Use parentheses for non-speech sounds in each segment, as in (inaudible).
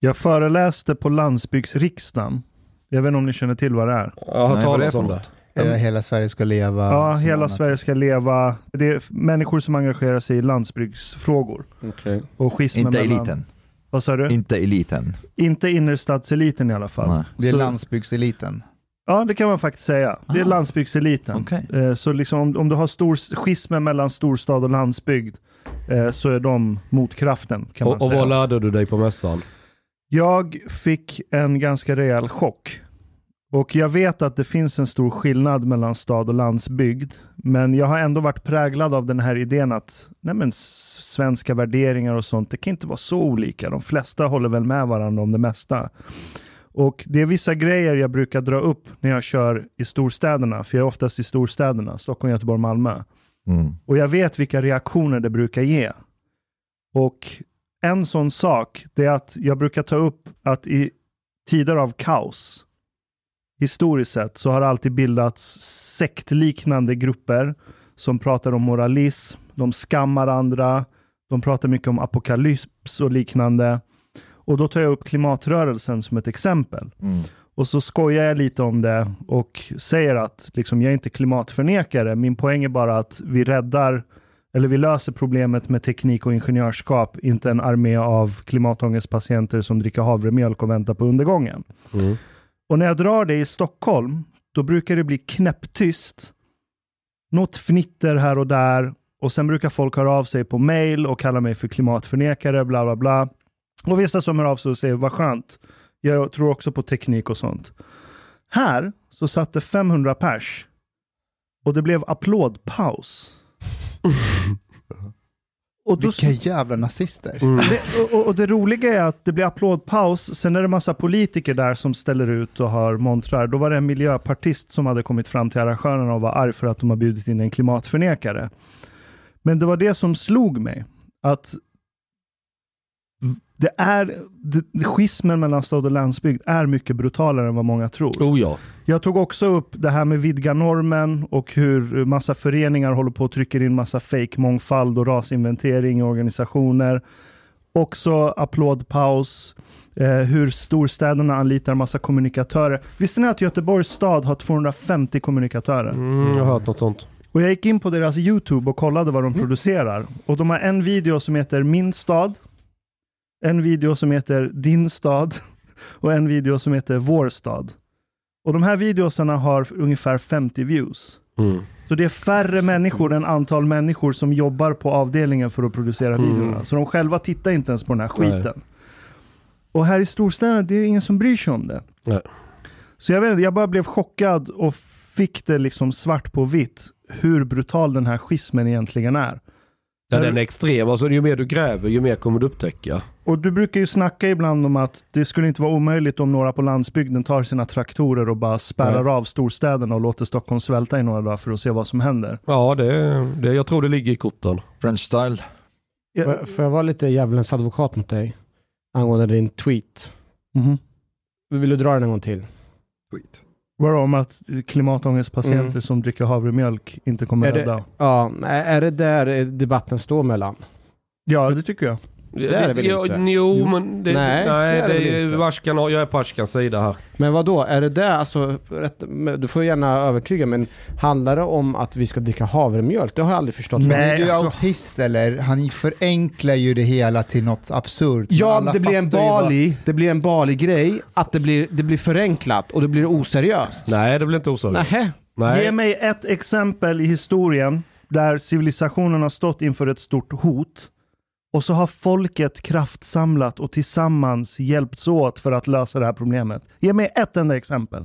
Jag föreläste på landsbygdsriksdagen. Jag vet inte om ni känner till vad det är? Jag har talas om det. Är det Hela Sverige ska leva? Ja, hela annat? Sverige ska leva. Det är människor som engagerar sig i landsbygdsfrågor. Okej. Och schismen Inte mellan- eliten. Vad sa du? Inte eliten. Inte innerstadseliten i alla fall. Nej. Det är Så- landsbygdseliten. Ja, det kan man faktiskt säga. Det är Ah. landsbygdseliten. Okej. Eh, Så liksom om, om du har stor schismen mellan storstad och landsbygd eh, så är de motkraften kan man Och, och säga. vad lärde du dig på mässan? Jag fick en ganska rejäl chock. Och jag vet att det finns en stor skillnad mellan stad och landsbygd. Men jag har ändå varit präglad av den här idén att nej svenska värderingar och sånt, det kan inte vara så olika. De flesta håller väl med varandra om det mesta. Och det är vissa grejer jag brukar dra upp när jag kör i storstäderna, för jag är oftast i storstäderna, Stockholm, Göteborg, Malmö. Mm. Och jag vet vilka reaktioner det brukar ge. Och en sån sak, det är att jag brukar ta upp att i tider av kaos, historiskt sett, så har det alltid bildats sektliknande grupper som pratar om moralism, de skammar andra, de pratar mycket om apokalyps och liknande. Och då tar jag upp klimatrörelsen som ett exempel. Mm. Och så skojar jag lite om det och säger att liksom, jag är inte klimatförnekare. Min poäng är bara att vi räddar, eller vi löser problemet med teknik och ingenjörskap, inte en armé av klimatångestpatienter som dricker havremjölk och väntar på undergången. Mm. Och när jag drar det i Stockholm, då brukar det bli knäpptyst. Något fnitter här och där och sen brukar folk höra av sig på mail och kalla mig för klimatförnekare, bla bla bla. Och vissa som hör av sig och säger vad skönt, jag tror också på teknik och sånt. Här så satt det 500 pers och det blev applådpaus. Och då, Vilka jävla nazister. Mm. det, och- och, det roliga är att det blir applådpaus, sen är det massa politiker där som ställer ut och har montrar. Då var det en miljöpartist som hade kommit fram till arrangörerna och var arg för att de har bjudit in en klimatförnekare. Men det var det som slog mig, att det är, det, schismen mellan stad och landsbygd är mycket brutalare än vad många tror. Oh ja. Jag tog också upp det här med vidga normen och hur massa föreningar håller på och trycker in massa fake mångfald och rasinventering i organisationer. Också applådpaus, eh, hur storstäderna anlitar massa kommunikatörer. Visste ni att Göteborgs stad har 250 kommunikatörer? Mm, jag har hört något sånt. Och jag gick in på deras YouTube och kollade vad de producerar. Och de har en video som heter Min stad, en video som heter Din stad (laughs) och en video som heter Vår stad. Och de här videosarna har ungefär 50 views. Mm. Så det är färre människor än antal människor som jobbar på avdelningen för att producera Mm. videorna. Så de själva tittar inte ens på den här skiten. Och här i storstäderna, det är ingen som bryr sig om det. Nej. Så jag vet inte, jag bara blev chockad och fick det liksom svart på vitt hur brutal den här schismen egentligen är. Ja, den är extrem. Alltså, ju mer du gräver, ju mer kommer du upptäcka. Och du brukar ju snacka ibland om att det skulle inte vara omöjligt om några på landsbygden tar sina traktorer och bara spärrar Nej. av storstäderna och låter Stockholm svälta i några dagar för att se vad som händer. Ja, det, det, jag tror det ligger i korten. French style. Ja, Får jag- får jag vara lite djävulens advokat mot dig? Angående din tweet. mhm. Vill du dra den en gång till? Tweet. Vadå om att klimatångestpatienter Mm. som dricker havremjölk inte kommer Är det- rädda? Ja, är är det där debatten står mellan? Ja, det tycker jag. Det är det väl inte? Jo, men det, Nej, nej, det är det det är inte. Varskan, jag är på Ashkans sida här. Men vad då? är det där, alltså, du får gärna övertyga, men handlar det om att vi ska dricka havremjölk? Det har jag aldrig förstått. Men Nej, är du alltså- autist eller? Han förenklar ju det hela till något absurt. Ja, det blir en ju vad- Bali, det blir en Bali-grej, att det blir, det blir förenklat och det blir oseriöst. Nej, det blir inte oseriöst. Nähä? Nej. Ge mig ett exempel i historien där civilisationen har stått inför ett stort hot och så har folket kraftsamlat och tillsammans hjälpts åt för att lösa det här problemet. Ge mig ett enda exempel.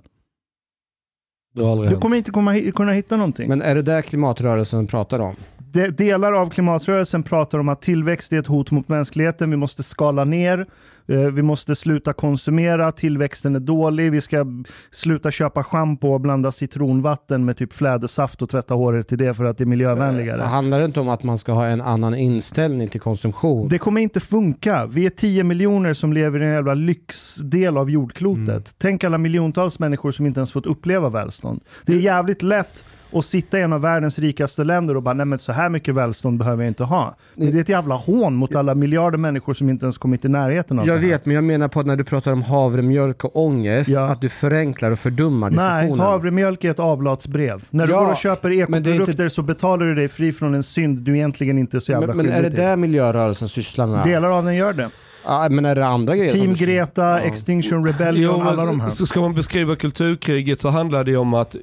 Det har aldrig Du hänt. kommer inte komma, kunna hitta någonting. Men är det där klimatrörelsen pratar om? De, delar av klimatrörelsen pratar om att tillväxt är ett hot mot mänskligheten. Vi måste skala ner. Eh, vi måste sluta konsumera. Tillväxten är dålig. Vi ska sluta köpa schampo och blanda citronvatten med typ flädersaft och tvätta håret till det för att det är miljövänligare. Handlar det inte om att man ska ha en annan inställning till konsumtion? Det kommer inte funka. Vi är 10 miljoner som lever i en jävla lyxdel av jordklotet. Mm. Tänk alla miljontals människor som inte ens fått uppleva välstånd. Det är jävligt lätt att sitta i en av världens rikaste länder och bara, nej men så här mycket välstånd behöver jag inte ha. Men det är ett jävla hån mot alla miljarder människor som inte ens kommit i närheten av Jag det här. vet, men jag menar på att när du pratar om havremjölk och ångest, Ja. att du förenklar och fördummar Nej, diskussionen. havremjölk är ett avlatsbrev. När du Ja, går och köper ekoprodukter inte- så betalar du dig fri från en synd du egentligen inte är så jävla men, men är skyldig det till. där miljörörelsen sysslar med? Delar av den gör det. Ja, men är det andra grejer? Team Greta, Ja. Extinction Rebellion, men alla de här. så Ska man beskriva kulturkriget så handlar det om att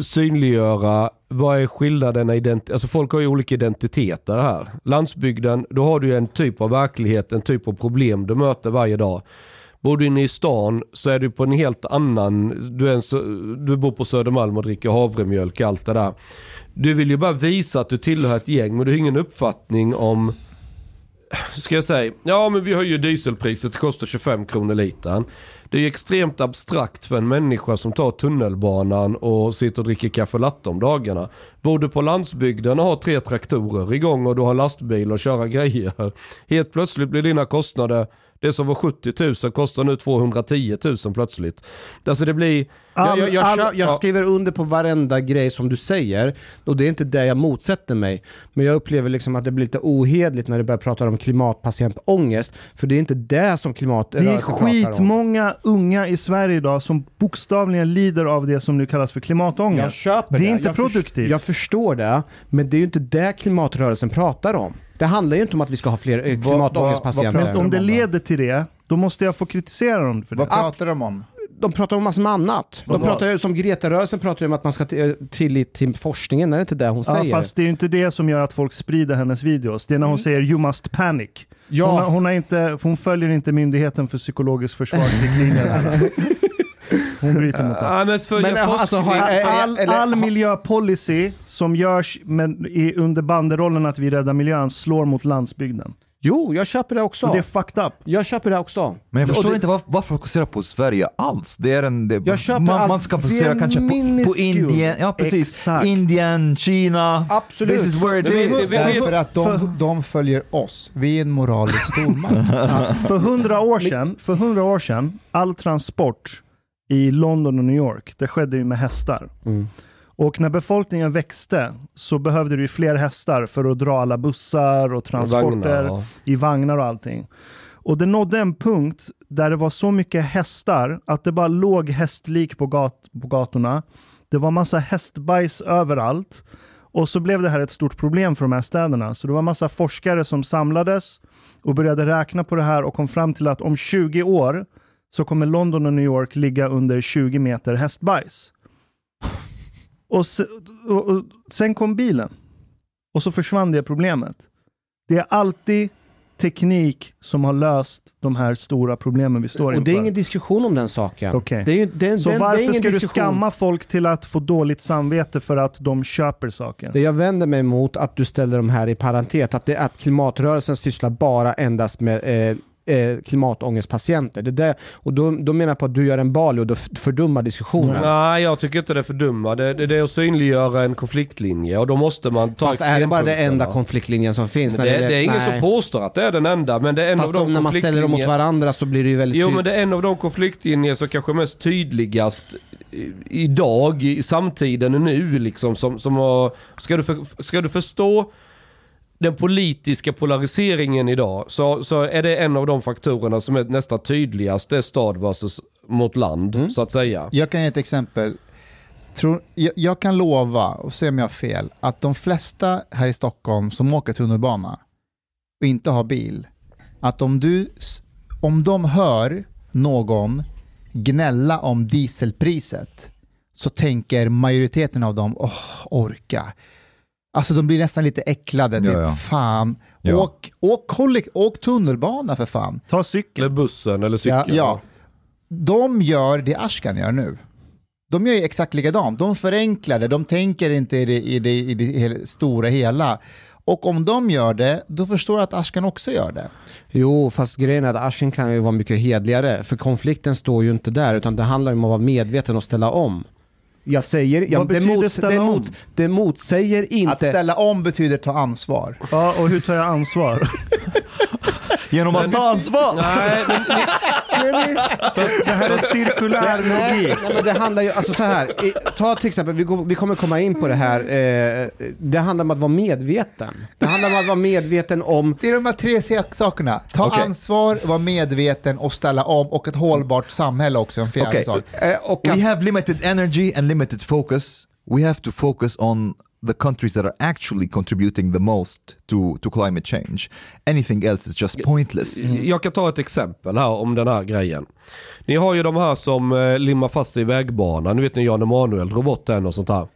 synliggöra vad är ident- Alltså folk har ju olika identiteter här. Landsbygden, då har du en typ av verklighet, en typ av problem du möter varje dag. Bor du inne i stan så är du på en helt annan, du, är en, så- du bor på Södermalm och dricker havremjölk och allt det där. Du vill ju bara visa att du tillhör ett gäng men du har ingen uppfattning om ska jag säga, ja men vi höjer dieselpriset, det kostar 25 kronor litern. Det är ju extremt abstrakt för en människa som tar tunnelbanan och sitter och dricker kaffe latte om dagarna. Bor du på landsbygden och har tre traktorer igång och du har lastbil och köra grejer. Helt plötsligt blir dina kostnader, det som var 70 000 kostar nu 210 000 plötsligt. Alltså det blir, jag, jag, jag, all- jag ja. skriver under på varenda grej som du säger och det är inte det jag motsätter mig. Men jag upplever liksom att det blir lite ohedligt när du börjar prata om klimatpatientångest. För det är inte det som klimat Det är skitmånga unga i Sverige idag som bokstavligen lider av det som nu kallas för Jag klimatångest. köper Det det. är inte jag förs- produktivt. Jag förstår det, men det är ju inte det klimatrörelsen pratar om. Det handlar ju inte om att vi ska ha fler eh, klimatångestpatienter. Men pratar om det om leder till det, då måste jag få kritisera dem för det. Vad pratar de om? De pratar om massor med annat. De pratar ju, som Greta-rörelsen pratar ju om att man ska t- eh, tillit till forskningen, är det inte det hon Ja, säger? fast det är inte det som gör att folk sprider hennes videos. Det är när hon säger “you must panic”. Ja. Hon, har, hon, har inte, hon följer inte Myndigheten för psykologisk försvarsriktlinjer. (laughs) hon bryter mot det. ja men Men, alltså, har- All, eller- all ha- miljöpolicy som görs men, i, under banderollen att vi räddar miljön slår mot landsbygden. Jo, jag köper det också. Och det är fucked up. Jag köper det också. Men jag förstår det- inte varför, varför fokusera på Sverige alls. Det är en, det, Jag köper man, att man ska fokusera kanske på, på. Indien, ja precis. Exakt. Indien, Kina. Absolut. This is where it Det- is. Därför att de, de följer oss. Vi är en moralisk stormakt. (laughs) För hundra år sedan, för 100 år sedan, all transport i London och New York, det skedde ju med hästar. Mm. Och när befolkningen växte så behövde du fler hästar för att dra alla bussar och transporter Vagnar, ja. i vagnar och allting. Och det nådde en punkt där det var så mycket hästar att det bara låg hästlik på, gat på gatorna. Det var massa hästbajs överallt. Och så blev det här ett stort problem för de här städerna. Så det var massa forskare som samlades och började räkna på det här och kom fram till att om 20 år så kommer London och New York ligga under 20 meter hästbajs. Och, se, och, och sen kom bilen. Och så försvann det problemet. Det är alltid teknik som har löst de här stora problemen vi står Och inför. det är ingen diskussion om den saken. Okej. Det är, det, Så är varför ska du diskussion. skamma folk till att få dåligt samvete för att de köper saker? Det jag vänder mig mot att du ställer de här i parentes, att, det, att klimatrörelsen sysslar bara endast med eh, eh, klimatångestpatienter. Det där, och då, då menar jag på att du gör en Bali och då fördummar diskussionen. Nej, jag tycker inte det är för dumma. Det, det, det är att synliggöra en konfliktlinje och då måste man ta Fast är det bara det extrempunkterna. enda konfliktlinjen som finns? När det, det är ingen nej. som påstår att det är den enda, men det är en Fast av de när man ställer dem mot varandra så blir det ju väldigt Jo tydligt. men det är en av de konfliktlinjer som kanske är mest tydligast idag, i samtiden nu liksom. Som, som har, ska, du för, ska du förstå den politiska polariseringen idag så, så är det en av de faktorerna som är nästan tydligast. Det är stad versus mot land Mm. så att säga. Jag kan ge ett exempel. Tror, jag, jag kan lova, och se om jag har fel, att de flesta här i Stockholm som åker tunnelbana och inte har bil, att om, du, om de hör någon gnälla om dieselpriset så tänker majoriteten av dem, åh, orka. Alltså de blir nästan lite äcklade, typ Ja, ja. fan, Ja. åk, åk, kollek- åk tunnelbana för fan. Ta cykeln. Eller bussen eller cykeln. Ja, ja. De gör det Ashkan gör nu. De gör ju exakt likadant. De förenklar det, de tänker inte i det, i det, i det hela- stora hela. Och om de gör det, då förstår jag att Ashkan också gör det. Jo, fast grejen är att Ashen kan ju vara mycket hedligare. För konflikten står ju inte där, utan det handlar om att vara medveten och ställa om. Jag säger, ja, Vad det, betyder mot, ställa det, om? mot, det motsäger inte... Att ställa om betyder ta ansvar. Ja, och hur tar jag ansvar? (laughs) Genom att ta ansvar! Nej, men, (laughs) Fast det här är cirkulär Nej, logik. nej, men det handlar ju, alltså så här, i- ta till exempel, vi, går, vi kommer komma in på det här, eh, det handlar om att vara medveten. Det handlar om att vara medveten om, Det är de här tre se- sakerna. Ta Okej. ansvar, vara medveten och ställa om och ett hållbart samhälle också, en fjärde Okej. sak. eh, och We att, have limited energy and limited focus. We have to focus on the countries that are actually contributing the most to, to climate change. Anything else is just pointless. Jag kan ta ett exempel här om den här grejen. Ni har ju de här som eh, limmar fast sig i vägbanan. Ni vet när Jan Emanuel den och sånt här.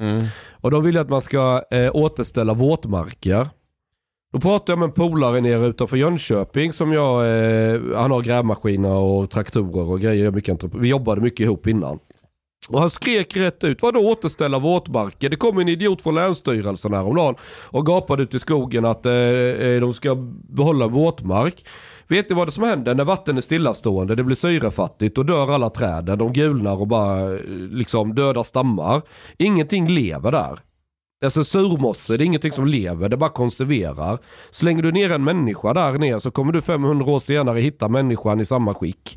Och de vill ju att man ska eh, återställa våtmarker. Då pratade jag med en polare nere utanför Jönköping som jag, eh, han har grävmaskiner och traktorer och grejer. Mycket Vi jobbade mycket ihop innan. Och han skrek rätt ut, vadå återställa våtmarker? Det kom en idiot från Länsstyrelsen häromdagen och gapade ut i skogen att eh, eh, de ska behålla våtmark. Vet ni vad det som händer när vatten är stillastående? Det blir syrefattigt och dör alla träden. De gulnar och bara eh, liksom döda stammar. Ingenting lever där. Alltså surmosse, det är ingenting som lever, det bara konserverar. Slänger du ner en människa där nere så kommer du 500 år senare hitta människan i samma skick.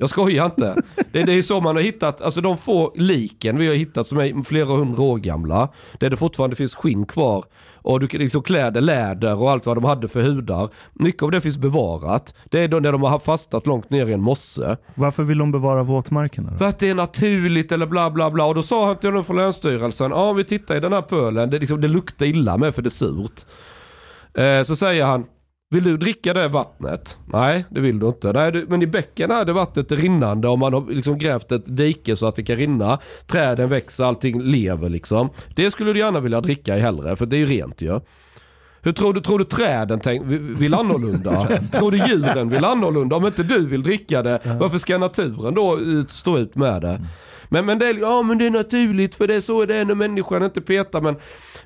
Jag skojar inte. Det, det är så man har hittat, alltså de få liken vi har hittat som är flera hundra år gamla. Där det fortfarande finns skinn kvar. Och du, liksom kläder, läder och allt vad de hade för hudar. Mycket av det finns bevarat. Det är då när de har fastat långt ner i en mosse. Varför vill de bevara våtmarkerna? Då? För att det är naturligt eller bla bla bla. Och då sa han till dem från Länsstyrelsen, ja vi tittar i den här pölen, det, liksom, det luktar illa med för det är surt. Eh, så säger han, vill du dricka det vattnet? Nej, det vill du inte. Nej, du, men i bäcken är det vattnet rinnande och man har liksom grävt ett dike så att det kan rinna. Träden växer, allting lever liksom. Det skulle du gärna vilja dricka i hellre, för det är ju rent ju. Hur tror du, tror du träden tänk, vill annorlunda? (laughs) tror du djuren vill annorlunda? Om inte du vill dricka det, varför ska naturen då ut, stå ut med det? Men, men, det, är, ja, men det är naturligt för det är så det är när människan inte petar. Men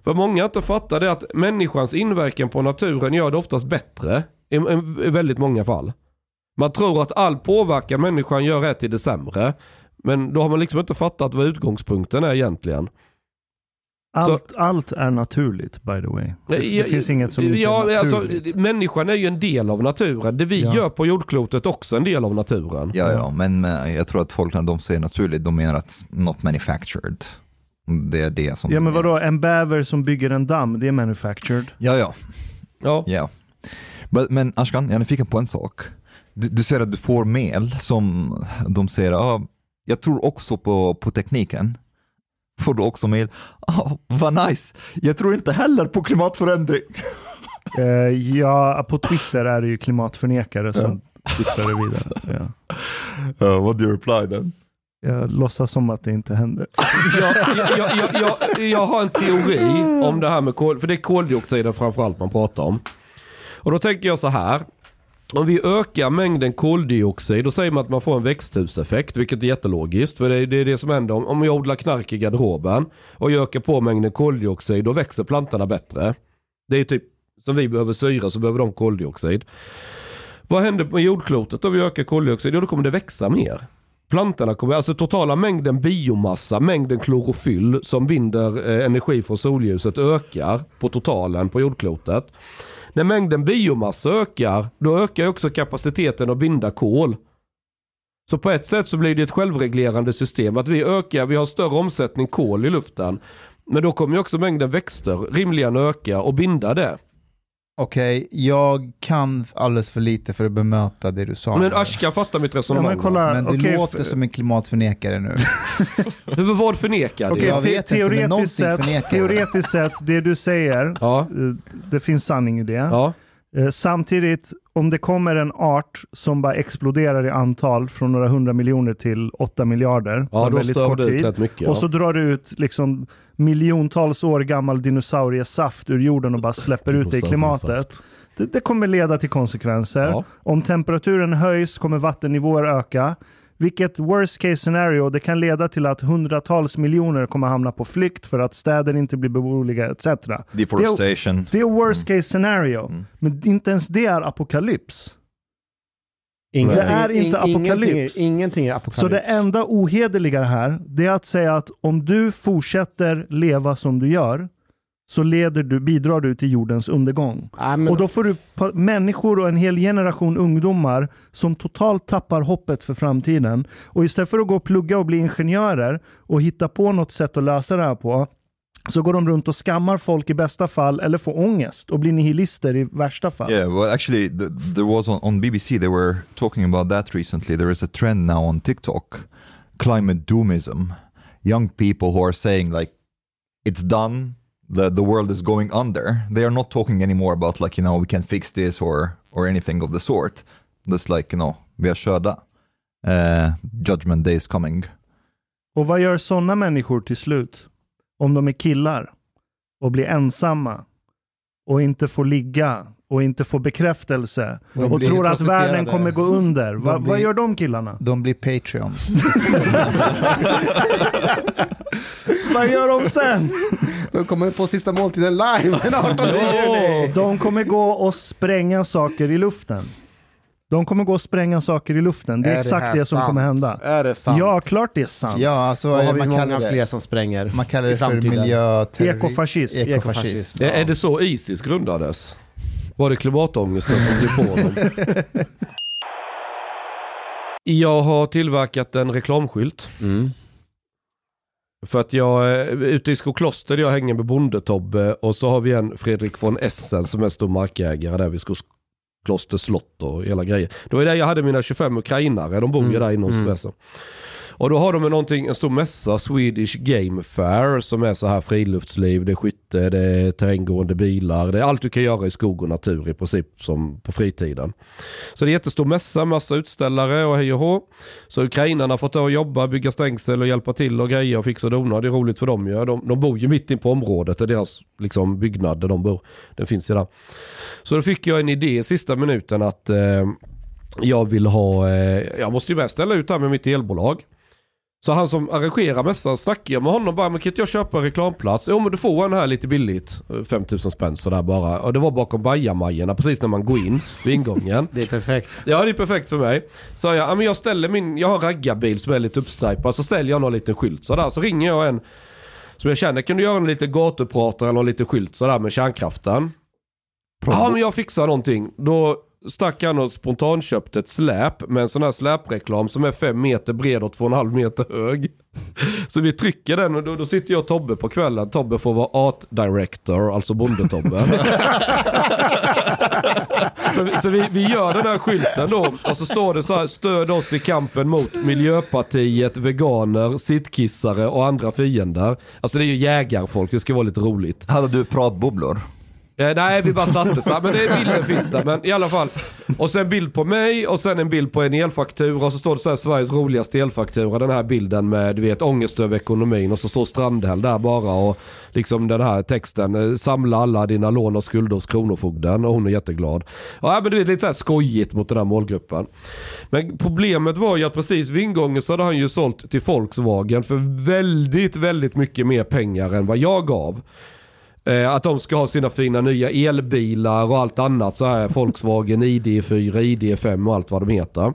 vad många inte fattar det är att människans inverkan på naturen gör det oftast bättre. I, i, i väldigt många fall. Man tror att all påverkan människan gör är till det sämre. Men då har man liksom inte fattat vad utgångspunkten är egentligen. Allt, allt är naturligt by the way. Det, det Ja, finns inget som inte ja, är alltså, naturligt. människan är ju en del av naturen. Det vi Ja. gör på jordklotet är också en del av naturen. Ja, ja, men eh, jag tror att folk när de säger naturligt, de menar att not manufactured. Det är det som Ja de men vadå, en bäver som bygger en damm, det är manufactured. Ja, ja. Ja. Ja. Men, men Ashkan, jag är nyfiken på en sak. Du, du säger att du får mail som de säger, ah, jag tror också på, på tekniken. Får du också mail, ah, vad nice, jag tror inte heller på klimatförändring. (laughs) Eh, ja, på Twitter är det ju klimatförnekare som twittrar det vidare. Ja. Uh, what do you reply then? Jag låtsas som att det inte händer. (laughs) Jag, jag, jag, jag, jag har en teori om det här med kol, för det är koldioxiden framförallt man pratar om. Och då tänker jag så här. Om vi ökar mängden koldioxid, då säger man att man får en växthuseffekt, vilket är jättelogiskt. För det är det, är det som händer om, jag odlar knark i garderoben och jag ökar på mängden koldioxid, då växer plantorna bättre. Det är typ som vi behöver syra så behöver de koldioxid. Vad händer på jordklotet om vi ökar koldioxid? Jo, då kommer det växa mer. Plantorna kommer, alltså totala mängden biomassa, mängden klorofyll som binder eh, energi från solljuset ökar på totalen på jordklotet. När mängden biomassa ökar, då ökar också kapaciteten att binda kol. Så på ett sätt så blir det ett självreglerande system. Att vi ökar, vi har större omsättning kol i luften. Men då kommer ju också mängden växter rimligen öka och binda det. Okej, jag kan alldeles för lite för att bemöta det du sa. Men. Ashka fattar mitt Ja, resonemang. men kolla, Men du okej, låter som en klimatförnekare nu. (laughs) Hur vad förnekar det? okej, Jag te- vet inte, men teoretiskt, sett, teoretiskt sett, det du säger, Ja, eh, det finns sanning i det. ja. Eh, Samtidigt, om det kommer en art som bara exploderar i antal från några hundra miljoner till åtta miljarder på ja en då väldigt kort tid. mycket. Och ja. så drar du ut liksom miljontals år gammal dinosauriesaft ur jorden och bara släpper ut det i klimatet. Det, det kommer leda till konsekvenser. Ja. Om temperaturen höjs kommer vattennivåer öka. Vilket worst case scenario, det kan leda till att hundratals miljoner kommer hamna på flykt för att städer inte blir beboeliga etc. Deforestation. Det är worst case scenario. Mm. Men inte ens det är apokalyps. Ingenting, Det är inte in- Ingenting, apokalyps. är- ingenting är apokalyps. Så det enda ohederliga här, det är att säga att om du fortsätter leva som du gör, så leder du, bidrar du till jordens undergång. Nej, men, Och då får du människor och en hel generation ungdomar som totalt tappar hoppet för framtiden. Och istället för att gå och plugga och bli ingenjörer och hitta på något sätt att lösa det här på, så går de runt och skammar folk i bästa fall eller får ångest och blir nihilister i värsta fall. Yeah, well, actually, th there was on, on BBC. They were talking about that recently. There is a trend now on TikTok, climate doomism. Young people who are saying like, "It's done. The the world is going under." They are not talking anymore about like you know we can fix this or or anything of the sort. That's like you know vi are körda. Uh, judgment day is coming. Och vad gör sådana människor till slut? Om de är killar och blir ensamma och inte får ligga och inte får bekräftelse De och blir tror att världen kommer gå under. Va, De Vad blir- gör de killarna? De blir Patreons. (laughs) vad gör de sen? de kommer på sista måltiden live den 18 juni. De kommer gå och spränga saker i luften. De kommer gå och spränga saker i luften. Det är, exakt här det som sant? kommer hända. Är det sant? Ja, klart det är sant. Ja, alltså Då har vi man många fler det, som spränger man kallar det för miljöterrorism. Ekofascism. Ekofascism. Är, är det så Isis grundades? Var det klimatångesten som drev på dem? (laughs) Jag har tillverkat en reklamskylt. Mm. För att jag är ute i Skokloster jag hänger med Bondetobbe och så har vi en Fredrik von Essen som är stor markägare där vid Skokloster slott och hela grejer. Det var där jag hade mina 25 ukrainare, de bor ju Mm, där inom mm. mm. Och då har de någonting, en stor mässa, Swedish Game Fair, som är så här friluftsliv, det är skytte, det är terränggående bilar, det är allt du kan göra i skog och natur i princip som på fritiden. Så det är jättestor mässa, massa utställare och hej och hå. Så ukrainarna får ta och jobba, bygga stängsel och hjälpa till och grejer och fixa och dona. Det är roligt för dem ju. De, de bor ju mitt in på området, det är deras liksom, byggnad där de bor. Den finns ju där. Så då fick jag en idé i sista minuten att eh, jag vill ha, eh, jag måste ju börja ställa ut här med mitt elbolag. Så han som arrangerar mässan snackar jag med honom bara, men kan inte jag köpa en reklamplats? Jo men du får en här lite billigt, eh, 5000 spänn sådär bara. Och det var bakom bajamajorna precis när man går in vid ingången. (laughs) Det är perfekt. Ja det är perfekt för mig. Så jag, ja, men jag ställer min, jag har raggarbil som är lite uppstripad, så ställer jag någon liten skylt sådär. Så ringer jag en som jag känner, kan du göra en liten gatupratare eller någon liten skylt sådär med kärnkraften? Ja men jag fixar någonting. Då stack han och spontanköpte ett släp med en sån här släpreklam som är fem meter bred och två och en halv meter hög. Så vi trycker den och då, då sitter jag och Tobbe på kvällen. Tobbe får vara art director, alltså bondetobbe. (laughs) så vi, så vi, vi gör den här skylten då och så står det så här, stöd oss i kampen mot Miljöpartiet, veganer, sittkissare och andra fiender. Alltså det är ju jägarfolk, det ska vara lite roligt. Hade du pratbubblor? Eh, nej, vi bara satte så här. Men det, bilden finns där. Men i alla fall. Och sen bild på mig och sen en bild på en elfaktura. Och så står det så här Sveriges roligaste elfaktura. Den här bilden med du vet ångest över ekonomin. Och så står Strandhäll där bara. Och liksom den här texten. Eh, samla alla dina lån och skulder hos Kronofogden. Och hon är jätteglad. Ja men du vet lite så här skojigt mot den här målgruppen. Men problemet var ju att precis vid ingången så hade han ju sålt till Volkswagen för väldigt, väldigt mycket mer pengar än vad jag gav. Eh, att de ska ha sina fina nya elbilar och allt annat så här Volkswagen ID4, ID5 och allt vad de heter.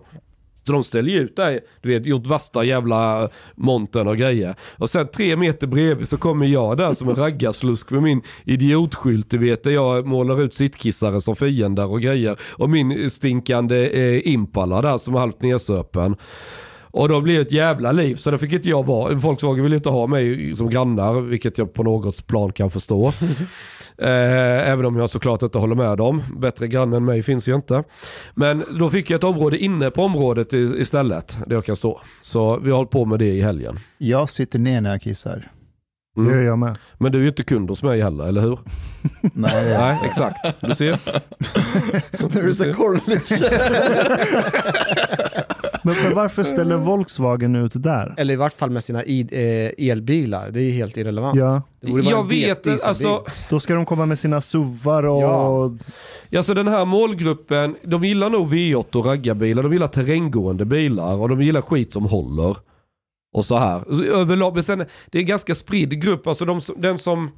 Så de ställer ju ut där, du vet, gjort värsta jävla montern och grejer. Och sen tre meter bredvid så kommer jag där som en raggarslusk med min idiotskylt, du vet, där jag målar ut sittkissare som fiender och grejer. Och min stinkande eh, Impala där som är halvt nedsöpen. Och då blir det ett jävla liv. Så då fick inte jag vara, Volkswagen vill inte ha mig som grannar, vilket jag på något plan kan förstå. (laughs) Eh, även om jag såklart inte håller med dem. Bättre granne än mig finns ju inte. Men då fick jag ett område inne på området istället, där jag kan stå. Så vi har hållit på med det i helgen. Jag sitter ner när jag kissar. Det gör Mm. jag med. Men du är ju inte kund hos mig heller, eller hur? (laughs) Nej, Nej, exakt. Du ser. (laughs) När du säger korvlysch. Men, men varför ställer Volkswagen ut där? Eller i vart fall med sina i, eh, elbilar. Det är ju helt irrelevant. Ja, Det borde vara Jag en vet, dieselbil. alltså, då ska de komma med sina SUVar och... Ja. Alltså den här målgruppen, de gillar nog V8 och raggarbilar, de gillar terränggående bilar och de gillar skit som håller. Och så här. Överlag, men sen, det är en ganska spridd grupp, alltså de, den som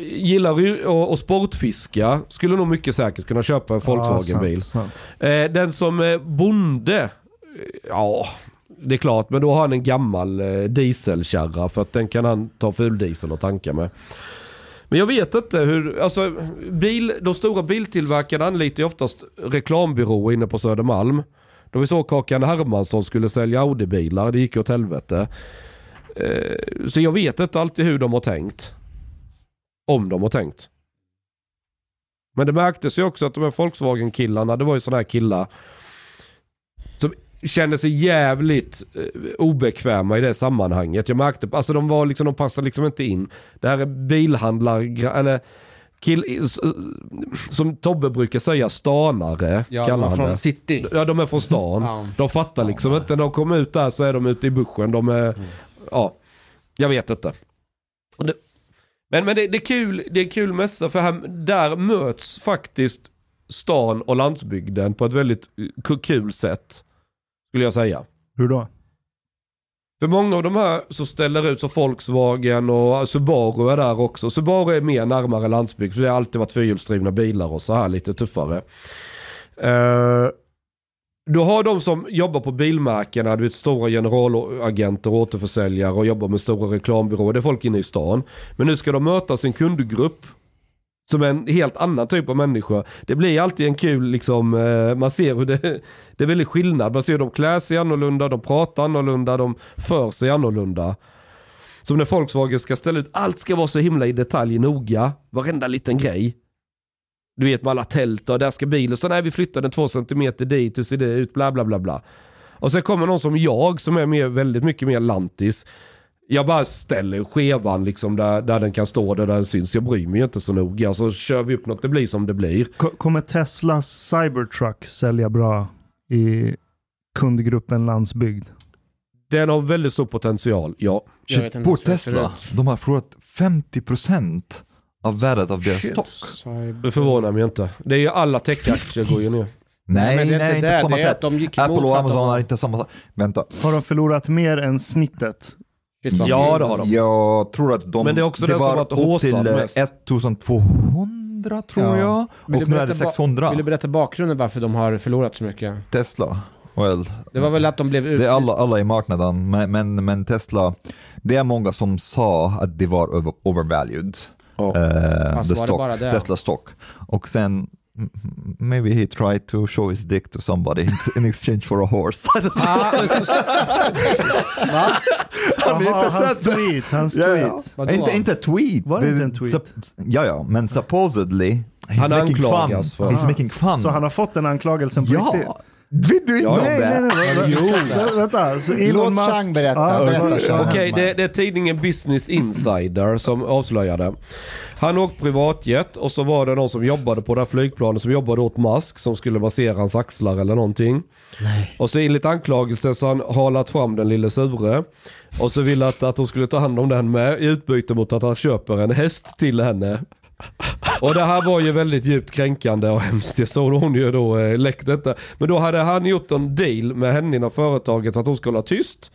gillar och, och sportfiska skulle nog mycket säkert kunna köpa en Volkswagen-bil. Ja. Eh, den som är bonde, ja det är klart, men då har han en gammal eh, dieselkärra för att den kan han ta fuldiesel och tanka med. Men jag vet inte hur, alltså bil, de stora biltillverkarna anlitar ju oftast reklambyråer inne på Södermalm. Då vi såg Kakan Hermansson skulle sälja Audi-bilar, det gick ju åt helvete. Eh, så jag vet inte alltid hur de har tänkt. Om de har tänkt. Men det märktes ju också att de här Volkswagen-killarna, det var ju sådana här killar kände sig jävligt eh, obekväma i det sammanhanget. Jag märkte, alltså de var liksom, de passade liksom inte in. Det här är bilhandlar, eller kill, s- som Tobbe brukar säga, stanare Ja, kallar de han från det. city. Ja, de är från stan. Ja. De fattar liksom inte. När de kommer ut där så är de ute i buschen. De är, ja, jag vet inte. Men men det, det, är kul, det är kul mässa för här, där möts faktiskt stan och landsbygden på ett väldigt eh, kul sätt. Skulle jag säga. Hur då? För många av de här som ställer ut, så Volkswagen och Subaru är där också. Subaru är mer närmare landsbygd, för det har alltid varit fyrhjulsdrivna bilar och så här lite tuffare. Eh, då har de som jobbar på bilmärkena, du vet stora generalagenter och återförsäljare och jobbar med stora reklambyråer, det är folk inne i stan. Men nu ska de möta sin kundgrupp som en helt annan typ av människa. Det blir alltid en kul, liksom, eh, man ser hur det, det är väldigt skillnad. Man ser hur de klär sig annorlunda, de pratar annorlunda, de för sig annorlunda. Som när Volkswagen ska ställa ut, allt ska vara så himla i detalj noga, varenda liten grej. Du vet med alla tält och där ska bilen stå, nej vi flyttar den två centimeter dit, hur ser det ut, bla bla bla bla. Och sen kommer någon som jag som är mer, väldigt mycket mer lantis. Jag bara ställer skevan liksom där, där den kan stå, där den syns. Jag bryr mig inte så noga. Så kör vi upp något, det blir som det blir. Ko- Kommer Teslas Cybertruck sälja bra i kundgruppen landsbygd? Den har väldigt stor potential, ja. Jag vet Shit, på Tesla, de har förlorat 50% av värdet av deras stock. Det förvånar mig inte. Det är ju alla techaktier går ju ner. Nej, nej, det är inte på samma sätt. att de gick emot Apple och Amazon är inte samma sak. Vänta, Har de förlorat mer än snittet? Vad Ja det har de. jag tror att de... Men det är också den som varit upp till eh, mest. 1200 tror Ja. jag. Vill Och nu är det berätta ba- 600. Vill du berätta bakgrunden varför de har förlorat så mycket? Tesla. Well, Det var väl att de blev ut... det är alla, alla i marknaden, men, men, men Tesla, det är många som sa att det var over, overvalued. Eh, the var det stock, det? Tesla stock. Och sen, mm, maybe he tried to show his dick to somebody in (laughs) exchange for a horse. (laughs) Ah, hans tweet, hans Ja, ja. tweet. Vadå? inte, inte tweet. Var det inte en tweet? sup- ja, ja, men supposedly he's Han making fun. anklagas för- He's making fun. Så han har fått den anklagelsen på ja, riktigt? Vet du inte Ja, om Nej, nej, det? nej. vä- Jo. vä- Vänta. Så Elon Låt Chang berätta, Ja, berätta, ja. Okej, Hansman. det, det är tidningen Business Insider som avslöjade. Han åkte privatjet och så var det någon som jobbade på det här flygplanet som jobbade åt Musk som skulle massera hans axlar eller någonting. Och så enligt anklagelsen så har han halat fram den lille sure. Och så ville att, att hon skulle ta hand om den med i utbyte mot att han köper en häst till henne. Och det här var ju väldigt djupt kränkande och hemskt. Det såg hon ju då eh, läckt detta. Men då hade han gjort en deal med henne inom företaget att hon skulle hålla tyst.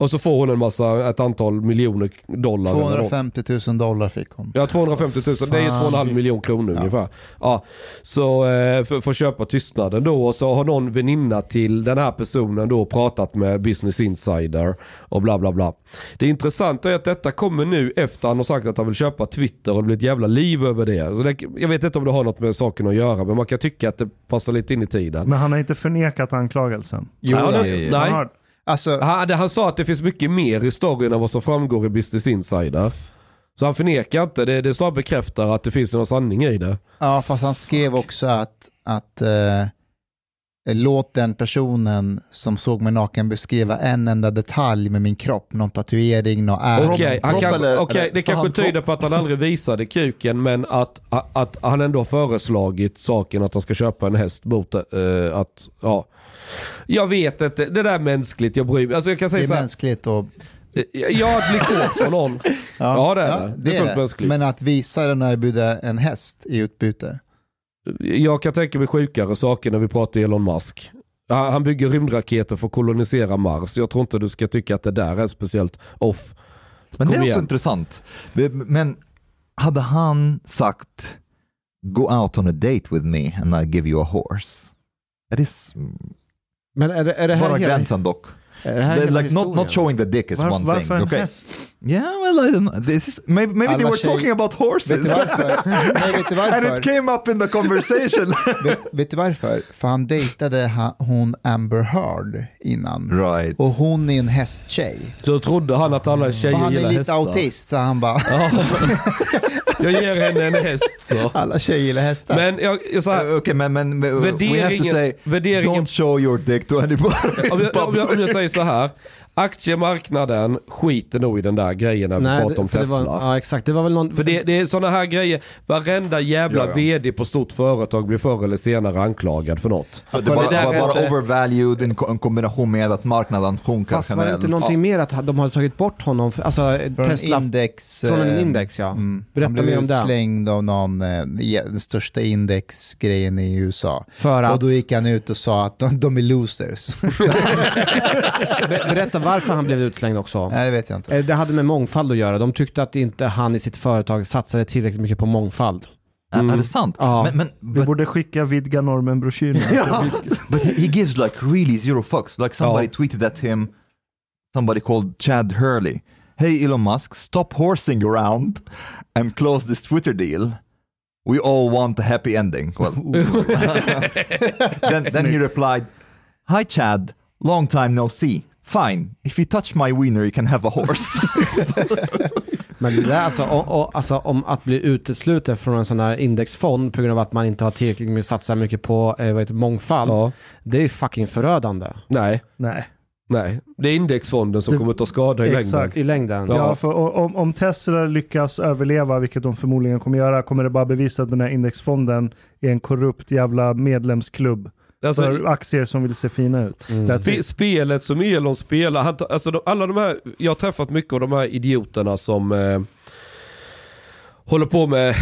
Och så får hon en massa, ett antal miljoner dollar. eller något. 250 000 dollar fick hon. Ja 250 000, det är ju Fan. 2,5 miljoner kronor ungefär. Ja, så eh, för, för att köpa tystnaden då och så har någon väninna till den här personen då pratat med Business Insider och bla bla bla. Det intressanta är att detta kommer nu efter han har sagt att han vill köpa Twitter och det blir ett jävla liv över det. Jag vet inte om det har något med saken att göra men man kan tycka att det passar lite in i tiden. Men han har inte förnekat anklagelsen. Jo, Ja, ja, det- ja. Nej. Alltså, Han, han sa att det finns mycket mer i storyn än vad som framgår i Business Insider. Så han förnekar inte, det, det snarare bekräftar att det finns någon sanning i det. ja, fast han skrev också att, att eh, låt den personen som såg mig naken beskriva en enda detalj med min kropp, någon tatuering, någon ärr. Okej, eller- okej, eller- det kanske han- tyder på att han aldrig visade kuken men att, att, att han ändå har föreslagit saken att han ska köpa en häst mot eh, att, ja. Jag vet inte, det där är mänskligt, jag bryr mig. Alltså jag kan Det säga är så här, mänskligt och... eh, jag att bli kåt på någon. (laughs) Ja, det är det. Det är fullt mänskligt. Men att visa den och erbjuda en häst i utbyte. Jag kan tänka mig sjukare saker när vi pratar Elon Musk. Han bygger rymdraketer för att kolonisera Mars. Jag tror inte du ska tycka att det där är speciellt off. Men det Kom är också igen. intressant. Men hade han sagt Go out on a date with me and I'll give you a horse. Är det Men är det, är det här bara hela, gränsen dock? är det här The- hela like not, historien? not showing the dick is varför, one varför thing. en Okay. häst? Yeah, well I don't know. This is, maybe maybe they were tjejer- talking about horses. Vet du varför? (laughs) Nej, vet du and it varför? came up in the conversation. (laughs) vet, vet du varför? För han dejtade ha, hon Amber Heard innan. right. Och hon är en hästtjej. Så trodde han att alla tjejer han är gillar lite hästar. autist så han bara, (laughs) Jag ger henne en häst så. alla tjejer gillar hästar. Men jag, jag så här, okay, men, men we have to say, värderingen- don't show your dick to anybody. om, jag, om, jag, om jag säger så här. Aktiemarknaden skiter nog i den där grejen när vi Nej, pratar om det, för det Tesla. var, ja exakt, det var väl någon... För det, det är sådana här grejer, varenda jävla Ja, ja. vd på stort företag blir förr eller senare anklagad för något. Det var Det där bara, är bara inte- overvalued i en kombination med att marknaden sjunker Fast var det inte någonting mer att de hade tagit bort honom, för, alltså från Tesla, en index. från en eh, index ja. Mm, Berätta han blev mer om det. utslängd av någon, eh, den största indexgrejen i USA. För Och att, då gick han ut och sa att de, de är losers. (laughs) (laughs) be, berätta varför han blev utslängd också. Nej, det vet jag inte. Eh, Det hade med mångfald att göra. De tyckte att inte han i sitt företag satsade tillräckligt mycket på mångfald. Är- Är det sant? Ja. Men, men, Vi but, borde skicka vidga normen-broschyren. (laughs) but he he gives like really zero fucks. Like somebody Ja. tweeted at him, somebody called Chad Hurley. Hey Elon Musk, stop horsing around and close this Twitter deal. We all want a happy ending. Well, (laughs) (laughs) then, then he replied, Hi Chad, long time no see. Fine, if you touch my wiener you can have a horse. (laughs) Men det där, alltså, och, och, alltså om att bli utesluten från en sån här indexfond på grund av att man inte har tillräckligt med satsar mycket på eh, vad heter, mångfald. Ja. Det är fucking förödande. Nej, Nej. nej. Det är indexfonden som Det- kommer att ta skada i Exakt. längden. I längden. Ja. Ja, för om, om Tesla lyckas överleva, vilket de förmodligen kommer göra, kommer det bara bevisa att den här indexfonden är en korrupt jävla medlemsklubb Alltså, för aktier som vill se fina ut. Mm. It. spelet som Elon spelar, han, alltså de, alla de här, jag har träffat mycket av de här idioterna som eh, håller på med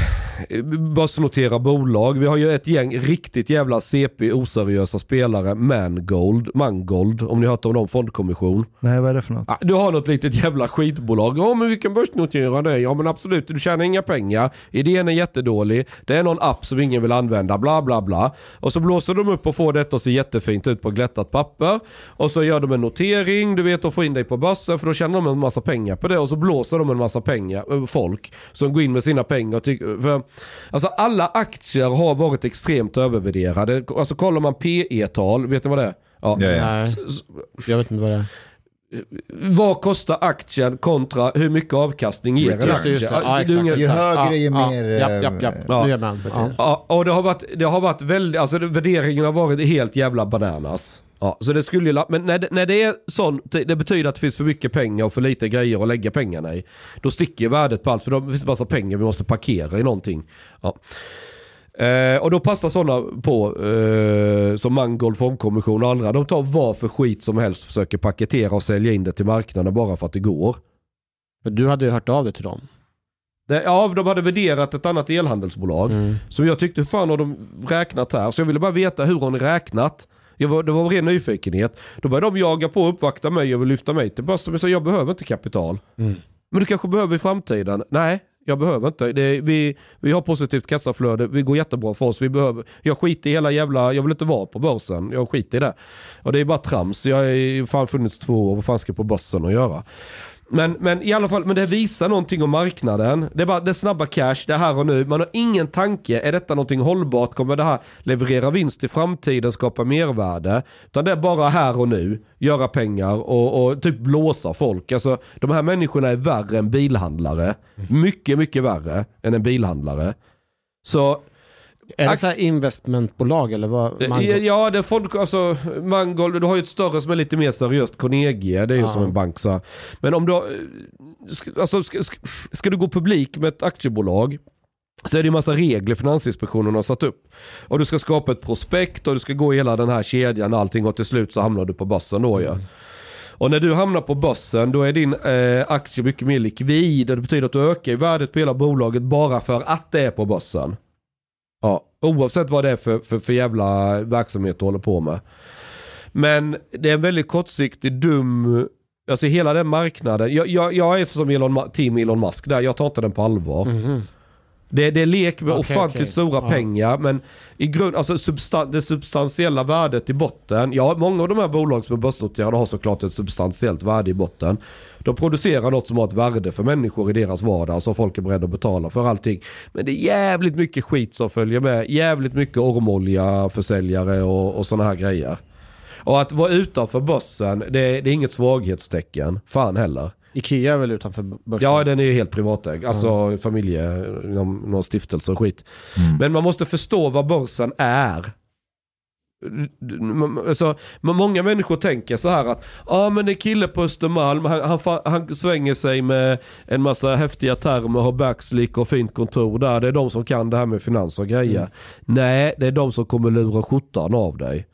börsnotera bolag. Vi har ju ett gäng riktigt jävla CP oseriösa spelare, Mangold, Mangold, om ni har hört om någon fondkommission. Nej, vad är det för något? Ah, Du har något litet jävla skitbolag. Ja men vi kan börsnotera det. Ja men absolut, du tjänar inga pengar. Idén är jättedålig. Det är någon app som ingen vill använda. Bla bla bla. Och så blåser de upp och får detta att se jättefint ut på glättat papper. Och så gör de en notering, du vet, och får in dig på börsen. För då tjänar de en massa pengar på det. Och så blåser de en massa pengar, eh, folk som går in med sina pengar. och tycker- För, alltså alla aktier har varit extremt övervärderade. Alltså kollar man PE-tal, vet ni vad det är? Ja. Ja, ja. Nej, jag vet inte vad det är. vad kostar aktien kontra hur mycket avkastning ger en Just det, just det. aktie? Ja, exakt. Ju högre, ju Ja, mer, Ja, japp, japp. Ja. Nu är man. Ja. Ja, och det har varit, det har varit väldigt, alltså värderingen har varit helt jävla bananas. Ja, så det skulle ju, men när det, när det är sånt, det betyder att det finns för mycket pengar och för lite grejer att lägga pengarna i. Då sticker ju värdet på allt, för då finns det massa pengar vi måste parkera i någonting. Ja. Eh, och då passar sådana på, eh, som Mangold Fondkommission och andra, de tar vad för skit som helst och försöker paketera och sälja in det till marknaden bara för att det går. Du hade ju hört av dig till dem. Det, ja, de hade värderat ett annat elhandelsbolag. Mm. Som jag tyckte, hur fan har de räknat här? Så jag ville bara veta hur har ni räknat? Jag var, det var ren nyfikenhet. Då började de jaga på och uppvakta mig och vill lyfta mig till börsen. Men sa, jag behöver inte kapital. Mm. Men du kanske behöver i framtiden? Nej, jag behöver inte. Det, vi, vi har positivt kassaflöde, vi går jättebra för oss. Vi behöver, jag skiter i hela jävla, jag vill inte vara på börsen. Jag skiter i det. Och det är bara trams. Jag har fan funnits två år, vad fan ska jag på börsen att göra? Men, men i alla fall, men det visar någonting om marknaden. Det är bara det är snabba cash, det är här och nu. Man har ingen tanke, är detta någonting hållbart? Kommer det här leverera vinst i framtiden, skapa mervärde? Utan det är bara här och nu, göra pengar och, och typ blåsa folk. Alltså, de här människorna är värre än bilhandlare. Mycket, mycket värre än en bilhandlare. Så är det så här investmentbolag eller vad? Eh, Mango? Ja, det är fond, alltså Mangold, du har ju ett större som är lite mer seriöst, Carnegie, det är ju Ja. som en bank så här. Men om du, eh, ska, alltså, ska, ska, ska du gå publik med ett aktiebolag så är det ju massa regler Finansinspektionen har satt upp. Och du ska skapa ett prospekt och du ska gå hela den här kedjan och allting och till slut så hamnar du på börsen då ja. Och när du hamnar på börsen då är din eh, aktie mycket mer likvid och det betyder att du ökar i värdet på hela bolaget bara för att det är på börsen. Ja, oavsett vad det är för, för, för jävla verksamhet du håller på med. Men det är en väldigt kortsiktig, dum, alltså hela den marknaden. Jag, jag, jag är som Elon, team Elon Musk där, jag tar inte den på allvar. Mhm. Det, det är lek med Okej, ofantligt okej. stora Ja. pengar men i grund, alltså substan- det substantiella värdet i botten. Ja, många av de här bolag som är börsnoterade har såklart ett substantiellt värde i botten. De producerar något som har ett värde för människor i deras vardag så folk är beredda att betala för allting. Men det är jävligt mycket skit som följer med. Jävligt mycket ormolja försäljare och, och sådana här grejer. Och att vara utanför börsen, det, det är inget svaghetstecken. Fan heller. Ikea är väl utanför börsen? Ja, den är ju helt privatägd. Alltså familje, någon, någon stiftelse och skit. Men man måste förstå vad börsen är. Alltså, men många människor tänker så här att ja ah, men det är kille på Östermalm, han, han, han svänger sig med en massa häftiga termer, har backslick och fint kontor där. Det är de som kan det här med finans och grejer. Nej, det är de som kommer lura skjortan av dig.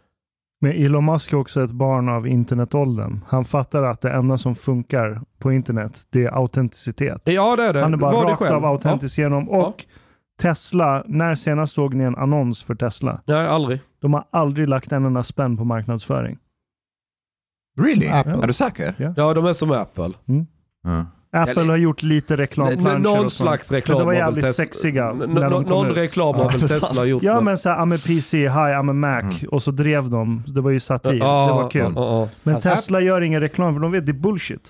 Men Elon Musk är också ett barn av internetåldern. Han fattar att det enda som funkar på internet, det är autenticitet. Ja det är det. Han är bara Var rakt av autentisk genom. Och Tesla, när senast såg ni en annons för Tesla? Ja. Nej, aldrig. De har aldrig lagt en enda spänn på marknadsföring. Really? Apple. Är du säker? Ja, de är som Apple. Ja. Apple Eller- har gjort lite reklamplanscher Någon slags reklam Men de var jävligt Tes- sexiga N- när de Någon reklam har väl (laughs) Ja, Tesla gjort. Ja men- såhär, I'm a PC, hi I'm a Mac. Mm. Och så drev de. Det var ju satir. Det var kul. Men Fast Tesla gör ingen reklam för de vet det är bullshit.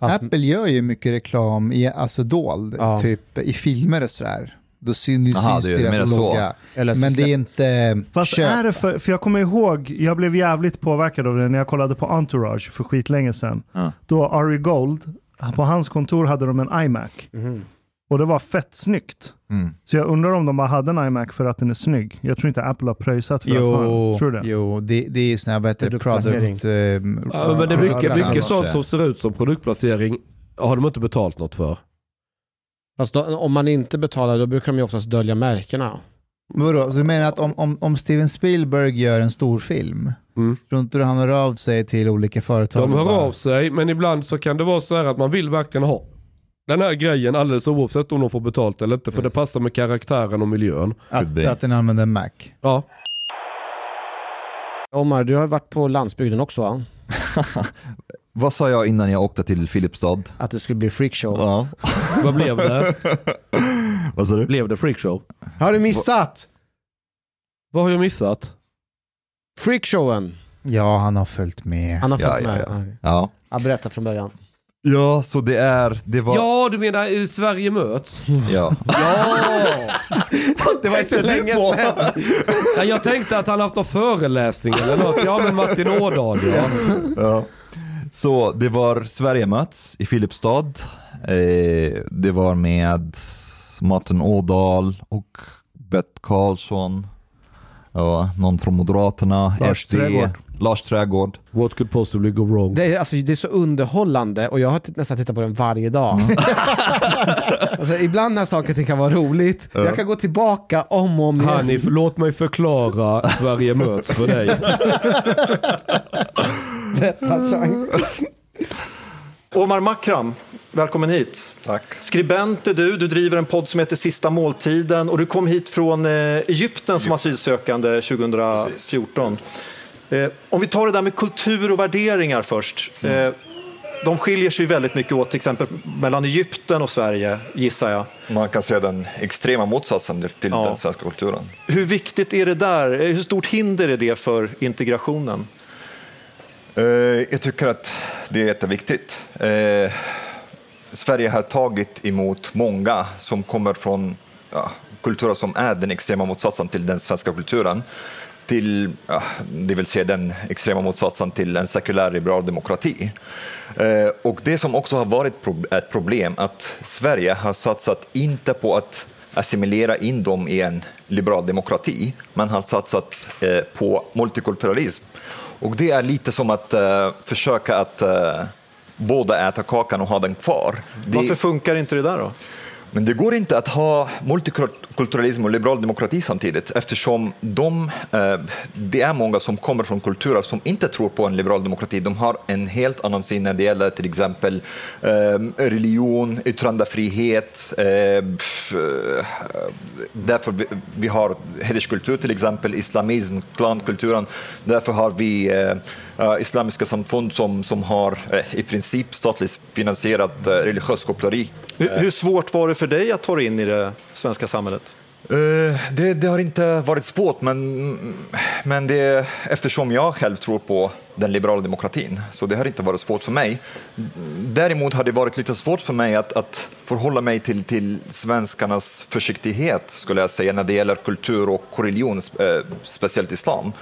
Fast, Apple gör ju mycket reklam i, alltså dold, typ i filmer och sådär. Då syns, Aha, syns det deras så. logga. eller så Men det är inte Fast köp. är det för, för jag kommer ihåg, jag blev jävligt påverkad av det när jag kollade på Entourage för skitlänge sedan. Ja. Då Ari Gold, på hans kontor hade de en iMac. Mhm. Och det var fett snyggt. Mm. Så jag undrar om de bara hade en iMac för att den är snygg. Jag tror inte Apple har pröjsat för att ha Jo, den. Tror du det? jo det, det är sån här, vad heter det, Produktplacering. product... Ja, men det är mycket, mycket sånt som ser ut som produktplacering har de inte betalt något för. Fast då, om man inte betalar då brukar de ju oftast dölja märkena. Vadå, så du menar att om, om, om Steven Spielberg gör en stor film, Mm. tror inte du han hör av sig till olika företag? De hör bara- av sig, men ibland så kan det vara så här att man vill verkligen ha den här grejen alldeles oavsett om de får betalt eller inte. För det passar med karaktären och miljön. Att, att den använder Mac. Ja, Omar, du har varit på landsbygden också va? (laughs) Vad sa jag innan jag åkte till Filipstad? Att det skulle bli freakshow. Ja. vad blev det? (laughs) Vad sa du? blev det freakshow? Har du missat? Vad har jag missat? Freakshowen. Ja, han har följt med. Han har Ja, fått ja, med. ja. Ja. Ja. Ja, berätta från början. ja, så det är, det var, Ja, du menar eh, Sverige möts? ja. (laughs) (laughs) det var så länge sedan. Ja, jag tänkte att han haft någon föreläsning eller något. Ja, men Martin Ådahl ja. ja. Så det var Sverige möts i Filipstad. Eh, det var med Martin Ådahl och Bert Karlsson. Och någon från Moderaterna, Lars SD, Trädgård. Lars Trädgård. What could possibly go wrong? Det är, alltså, det är så underhållande och jag har nästan tittat på den varje dag. (laughs) alltså, ibland när saker och ting kan vara roligt, jag kan gå tillbaka om och om igen. Hanif, låt mig förklara Sverige möts för dig. (laughs) Rätta chans. Omar Makram, välkommen hit. Tack. Skribent är du, du driver en podd som heter Sista måltiden och du kom hit från eh, Egypten som asylsökande 2014. Eh, om vi tar det där med kultur och värderingar först. Eh, de skiljer sig väldigt mycket åt, till exempel mellan Egypten och Sverige, gissar jag. Man kan säga den extrema motsatsen till Ja. den svenska kulturen. Hur viktigt är det där? Hur stort hinder är det för integrationen? Eh, jag tycker att det är jätteviktigt. Eh, Sverige har tagit emot många som kommer från ja, kulturer som är den extrema motsatsen till den svenska kulturen. Till, ja, det vill säga den extrema motsatsen till en sekulär liberal demokrati. Eh, och det som också har varit pro- ett problem att Sverige har satsat inte på att assimilera in dem i en liberal demokrati, man har satsat eh, på multikulturalism. Och det är lite som att eh, försöka att eh, båda äta kakan och ha den kvar. Det, Varför funkar inte det där då? men det går inte att ha kulturalism och liberal demokrati samtidigt eftersom de, eh, det är många som kommer från kulturer som inte tror på en liberal demokrati. De har en helt annan syn när det gäller till exempel eh, religion, yttrandefrihet. Eh, därför vi, vi har hederskultur till exempel, islamism, klankulturen. Därför har vi islamiska samfund som, som har i princip statligt finansierat religiöst religiös koppleri. Hur, hur svårt var det för dig att ta dig in i det svenska samhället? Eh, det, det har inte varit svårt, men, men det, eftersom jag själv tror på den liberala demokratin, så det har inte varit svårt för mig. Däremot har det varit lite svårt för mig att, att förhålla mig till, till svenskarnas försiktighet, skulle jag säga, när det gäller kultur och religion, eh, speciellt islam.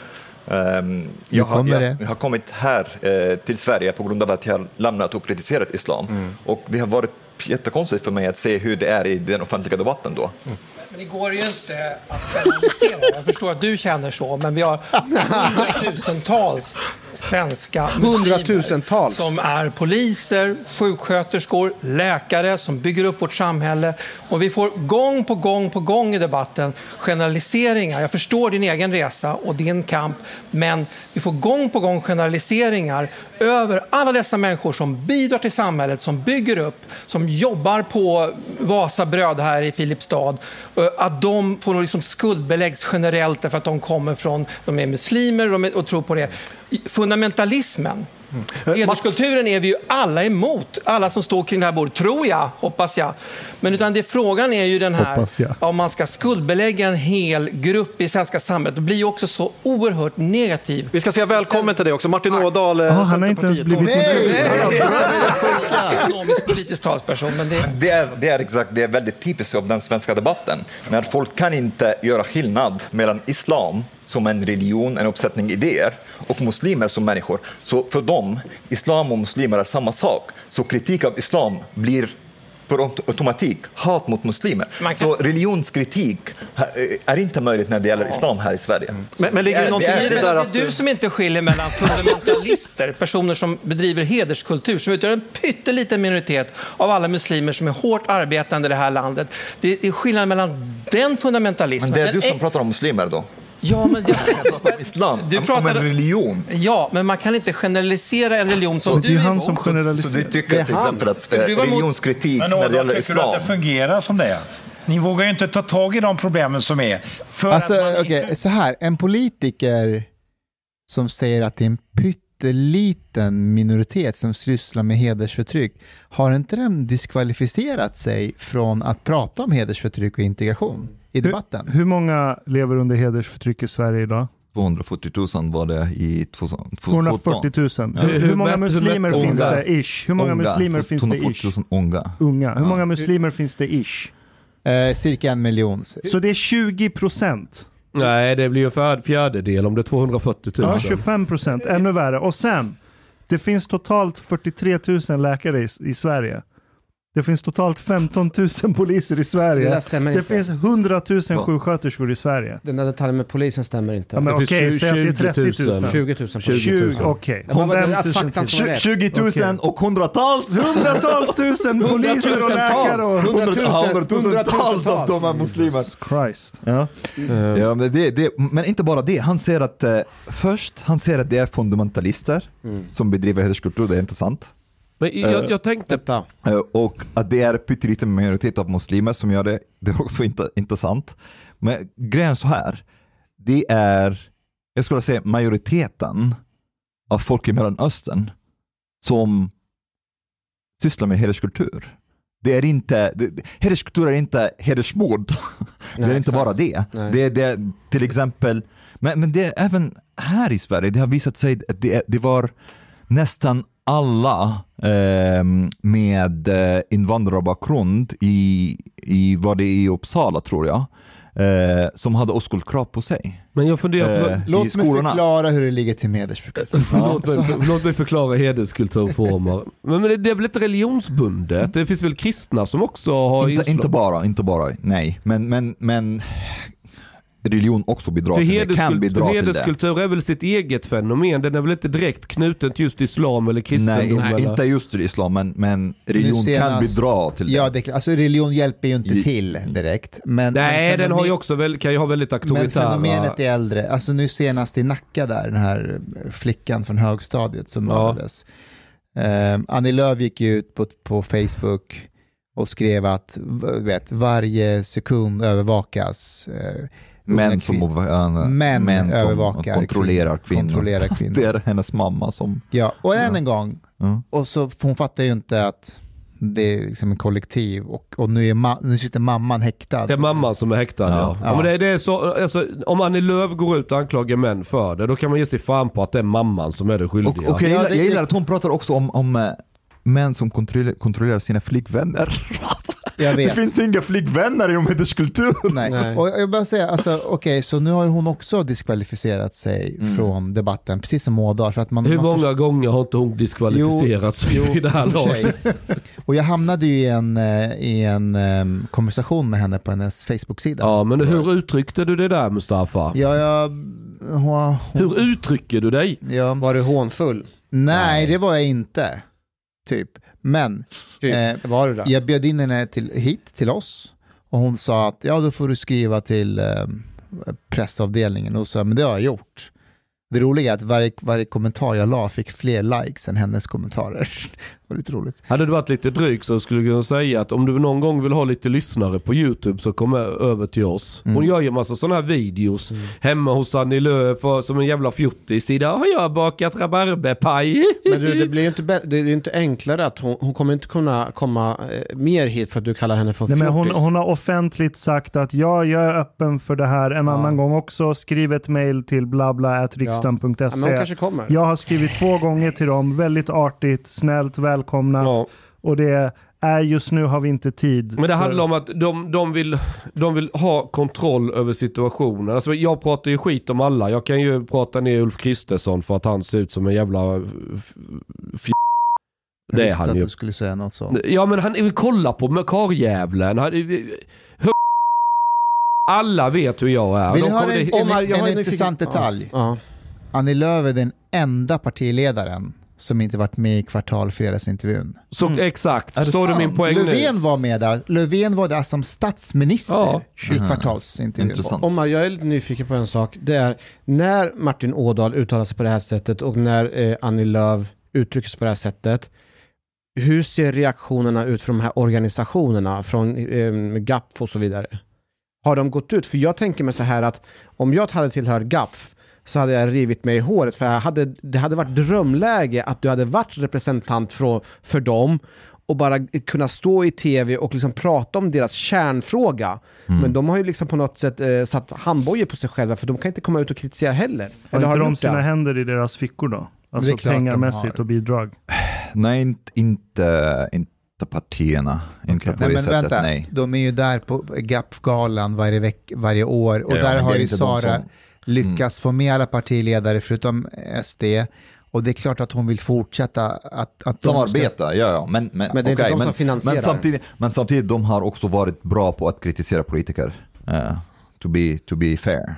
Ehm, jag, har, jag, jag har kommit här eh, till Sverige på grund av att jag har lämnat och kritiserat islam. Och det har varit jättekonstigt för mig att se hur det är i den offentliga debatten då. Men det går ju inte att generalisera. Jag förstår att du känner så, men vi har hundratusentals svenska muslimer Hundratusentals. som är poliser, sjuksköterskor, läkare som bygger upp vårt samhälle. Och vi får gång på gång på gång i debatten generaliseringar. Jag förstår din egen resa och din kamp, men vi får gång på gång generaliseringar över alla dessa människor som bidrar till samhället, som bygger upp, som jobbar på Vasabröd här i Filipstad. Eh, att de får liksom skuldbeläggs generellt därför att de kommer från, de är muslimer och, de är, och tror på det. Fundamentalismen Fundamentalismen, hederskulturen är vi ju alla emot. Alla som står kring det här bordet, tror jag, hoppas jag. Men utan det, frågan är ju den här, om man ska skuldbelägga en hel grupp i svenska samhället, det blir ju också så oerhört negativ. Vi ska säga välkommen till dig också, Martin Ådahl, eh, Ja, han har inte ens blivit. Ekonomisk politisk talsperson, men det... Det är, det är exakt, det är väldigt typiskt av den svenska debatten. När folk kan inte göra skillnad mellan islam som en religion, en uppsättning idéer, och muslimer som människor. Så för dem, islam och muslimer är samma sak. Så kritik av islam blir per aut- automatik hat mot muslimer. Kan- Så religionskritik eh, är inte möjligt när det gäller islam här i Sverige. Men, men ligger det är- någonting är- i det där det är du som inte skiljer mellan (laughs) fundamentalister, personer som bedriver hederskultur, som utgör en pytteliten minoritet av alla muslimer som är hårt arbetande i det här landet. Det är skillnad mellan den fundamentalismen... Men det är du som pratar om muslimer då? Ja, men det... Om islam, Du om- om pratade- en religion. Ja, men man kan inte generalisera en religion som Det är du ju är han emot. som Så du generaliserar. tycker till exempel att du religionskritik Men när det gäller tycker du att islam det fungerar som det är? Ni vågar ju inte ta tag i de problemen som är. För Alltså, man okej, inte... så här. En politiker som säger att det är en pytteliten minoritet som sysslar med hedersförtryck, har inte den diskvalificerat sig från att prata om hedersförtryck och integration i debatten? Hur, hur många lever under hedersförtryck i Sverige idag? 240 000 var det i 2017. 240 000. Hur, Hur- hur många muslimer hur- finns unga. det ish? Hur många Unga. muslimer finns det 240 ish? 000 unga. Unga. Hur Ja. många muslimer finns det ish? Eh, cirka en miljon. Så det är 20 procent. Nej, det blir ju en fjär- fjärdedel om det är 240 000. Ja, 25 procent. Ännu värre. Och sen, Det finns totalt 43 000 läkare i, i Sverige. Det finns totalt 15 000 (laughs) poliser i Det Sverige. Det, stämmer inte. finns 100 000 sjuksköterskor i Sverige. Den där detaljen med polisen stämmer inte. Ja, men Det finns okej, säg att det är 20 000. 30 000. 20 000. 20 000. Okej. Jag hoppas 5 att 000 faktan till. ska vara rätt. 20 000 Okej. och hundratals! Hundratals tusen poliser och läkare och... Hundratusentals av dem är muslimer. Jesus Christ. Ja. Ja, men, det, det, men inte bara det, han säger att eh, först, han säger att det är fundamentalister som bedriver hederskultur, det är inte sant. Men jag, jag tänkte, Detta. Eh, och att det är pytteliten majoritet av muslimer som gör det, det är också inte, inte sant. Men grejen är så här, det är, jag skulle säga majoriteten av folk i Mellanöstern som sysslar med hederskultur. Det är inte, det, hederskultur är inte hedersmord. (laughs) det är Nej, inte exakt. bara det. Nej. Det, det är till exempel, men, men det är även här i Sverige, det har visat sig att det, det var nästan alla eh, med invandrarbakgrund i, i, var det i Uppsala tror jag, eh, som hade oskuldkrav på sig. men jag funderar på... Eh, Låt mig skolorna. förklara hur det ligger till med hedersförtryck. Låt, mig, för, (laughs) låt mig förklara hederskulturformer. Men, men det- det är väl inte religionsbundet? Det finns väl kristna som också har Inte, inslag- inte bara, inte bara, nej. Men, men, men religion också bidrar till det, kan bidra till det. hederskultur är väl sitt eget fenomen? Den är väl inte direkt knuten till just islam eller kristendom? Nej, eller? inte just till islam, men, men religion senast- kan bidra till det. Ja, det, alltså religion hjälper ju inte till direkt. Men, Nej, men den har ju också väl, kan ju ha väldigt Men auktoritära... fenomenet är äldre. Alltså nu senast i Nacka där, den här flickan från högstadiet som Ja. mördades. Eh, Annie Lööf gick ju ut på, på Facebook och skrev att vet, varje sekund övervakas. Eh, unga Män som, kvin- äh, Män män som kontrollerar kvin- kvinnor. kontrollerar (laughs) kvinnor. Det är hennes mamma som... Ja, och än en gång, Ja. och så, hon fattar ju inte att det är liksom en kollektiv och, och nu, är ma- nu sitter mamman häktad. Det är mamman som är häktad ja. Ja. ja. men det, det är så, alltså, om Annie Lööf går ut och anklagar män för det, då kan man ge sig fan på att det är mamman som är det skyldiga. Och, och jag, Ja, gillar, jag gillar att hon pratar också om, om äh, män som kontrollerar sina flickvänner. (laughs) Jag Det vet. finns inga flickvänner inom hederskultur. Nej. Nej. Och jag bara säga, alltså, okej, så nu har ju hon också diskvalificerat sig från debatten, precis som Ådahl. För att man, Hur man många gånger har inte hon diskvalificerat sig Jo, vid det här i laget? Och jag hamnade ju i en, eh, i en em, konversation med henne på hennes Facebook-sida. Ja, men hur uttryckte du det där Mustafa? Ja, jag... Hon, Hur uttrycker du dig? ja, Var du hånfull? nej, det var jag inte. Typ. Men Typ. Eh, var det? jag bjöd in henne till, hit till oss och hon sa att ja, då får du skriva till eh, pressavdelningen. Och så, men det har jag gjort. Det roliga är att varje, varje kommentar jag la fick fler likes än hennes kommentarer. Var lite roligt. Hade du varit lite dryg så skulle du kunna säga att om du någon gång vill ha lite lyssnare på YouTube så kom över till oss. Hon Mm. gör ju massa sådana här videos hemma hos Annie Lööf som en jävla fjuttis. Idag har jag bakat rabarberpaj. (laughs) Men du, det blir ju inte, det är ju inte enklare att hon, hon kommer inte kunna komma eh, mer hit för att du kallar henne för Nej, men hon, fjortis. hon har offentligt sagt att ja, jag är öppen för det här en Ja. annan gång också. Skriv ett mail till Ja, hon blabla.riksdagen.se. kanske kommer. Jag har skrivit två gånger till dem, väldigt artigt, snällt, välkomnat. Ja. Och det är just nu har vi inte tid. Men det för- handlar om att de, de, vill, de vill ha kontroll över situationen. Alltså jag pratar ju skit om alla. Jag kan ju prata ner Ulf Kristersson för att han ser ut som en jävla f- Det är han att ju. du skulle säga något sånt. Ja men han, kolla på karljävlen. Alla vet hur jag är. Vill du höra en, en, en en intressant detalj? Ja. Annie Lööf är den enda partiledaren som inte varit med i kvartalfredagsintervjun. Så, Exakt, Är det står du min poäng nu? Löfven var med där. Löfven var där som statsminister Ja. i kvartalsintervjun. Intressant. Omar, jag är lite nyfiken på en sak. Det är när Martin Ådahl uttalar sig på det här sättet och när eh, Annie Lööf uttrycker sig på det här sättet. Hur ser reaktionerna ut från de här organisationerna, från eh, GAPF och så vidare? Har de gått ut? För jag tänker mig så här att om jag hade tillhört GAPF så hade jag rivit mig i håret för jag hade, det hade varit drömläge att du hade varit representant för, för dem och bara kunna stå i tv och liksom prata om deras kärnfråga. Men de har ju liksom på något sätt eh, satt handbojor på sig själva för de kan inte komma ut och kritisera heller. Har Eller har inte du de sina det? händer i deras fickor då? Alltså pengarmässigt har. och bidrag. Nej, inte, inte, inte partierna. Inte på Nej det men sättet, vänta, nej. de är ju där på GAPF-galan varje, veck, varje år och Ja, där har ju Sara som- Mm. lyckats få med alla partiledare förutom SD Och det är klart att hon vill fortsätta att... att Samarbeta, ja, ja. Men, men, Men det är inte okej, de som finansierar. men, samtidigt, men samtidigt, de har också varit bra på att kritisera politiker. Eh, to, be, to be fair.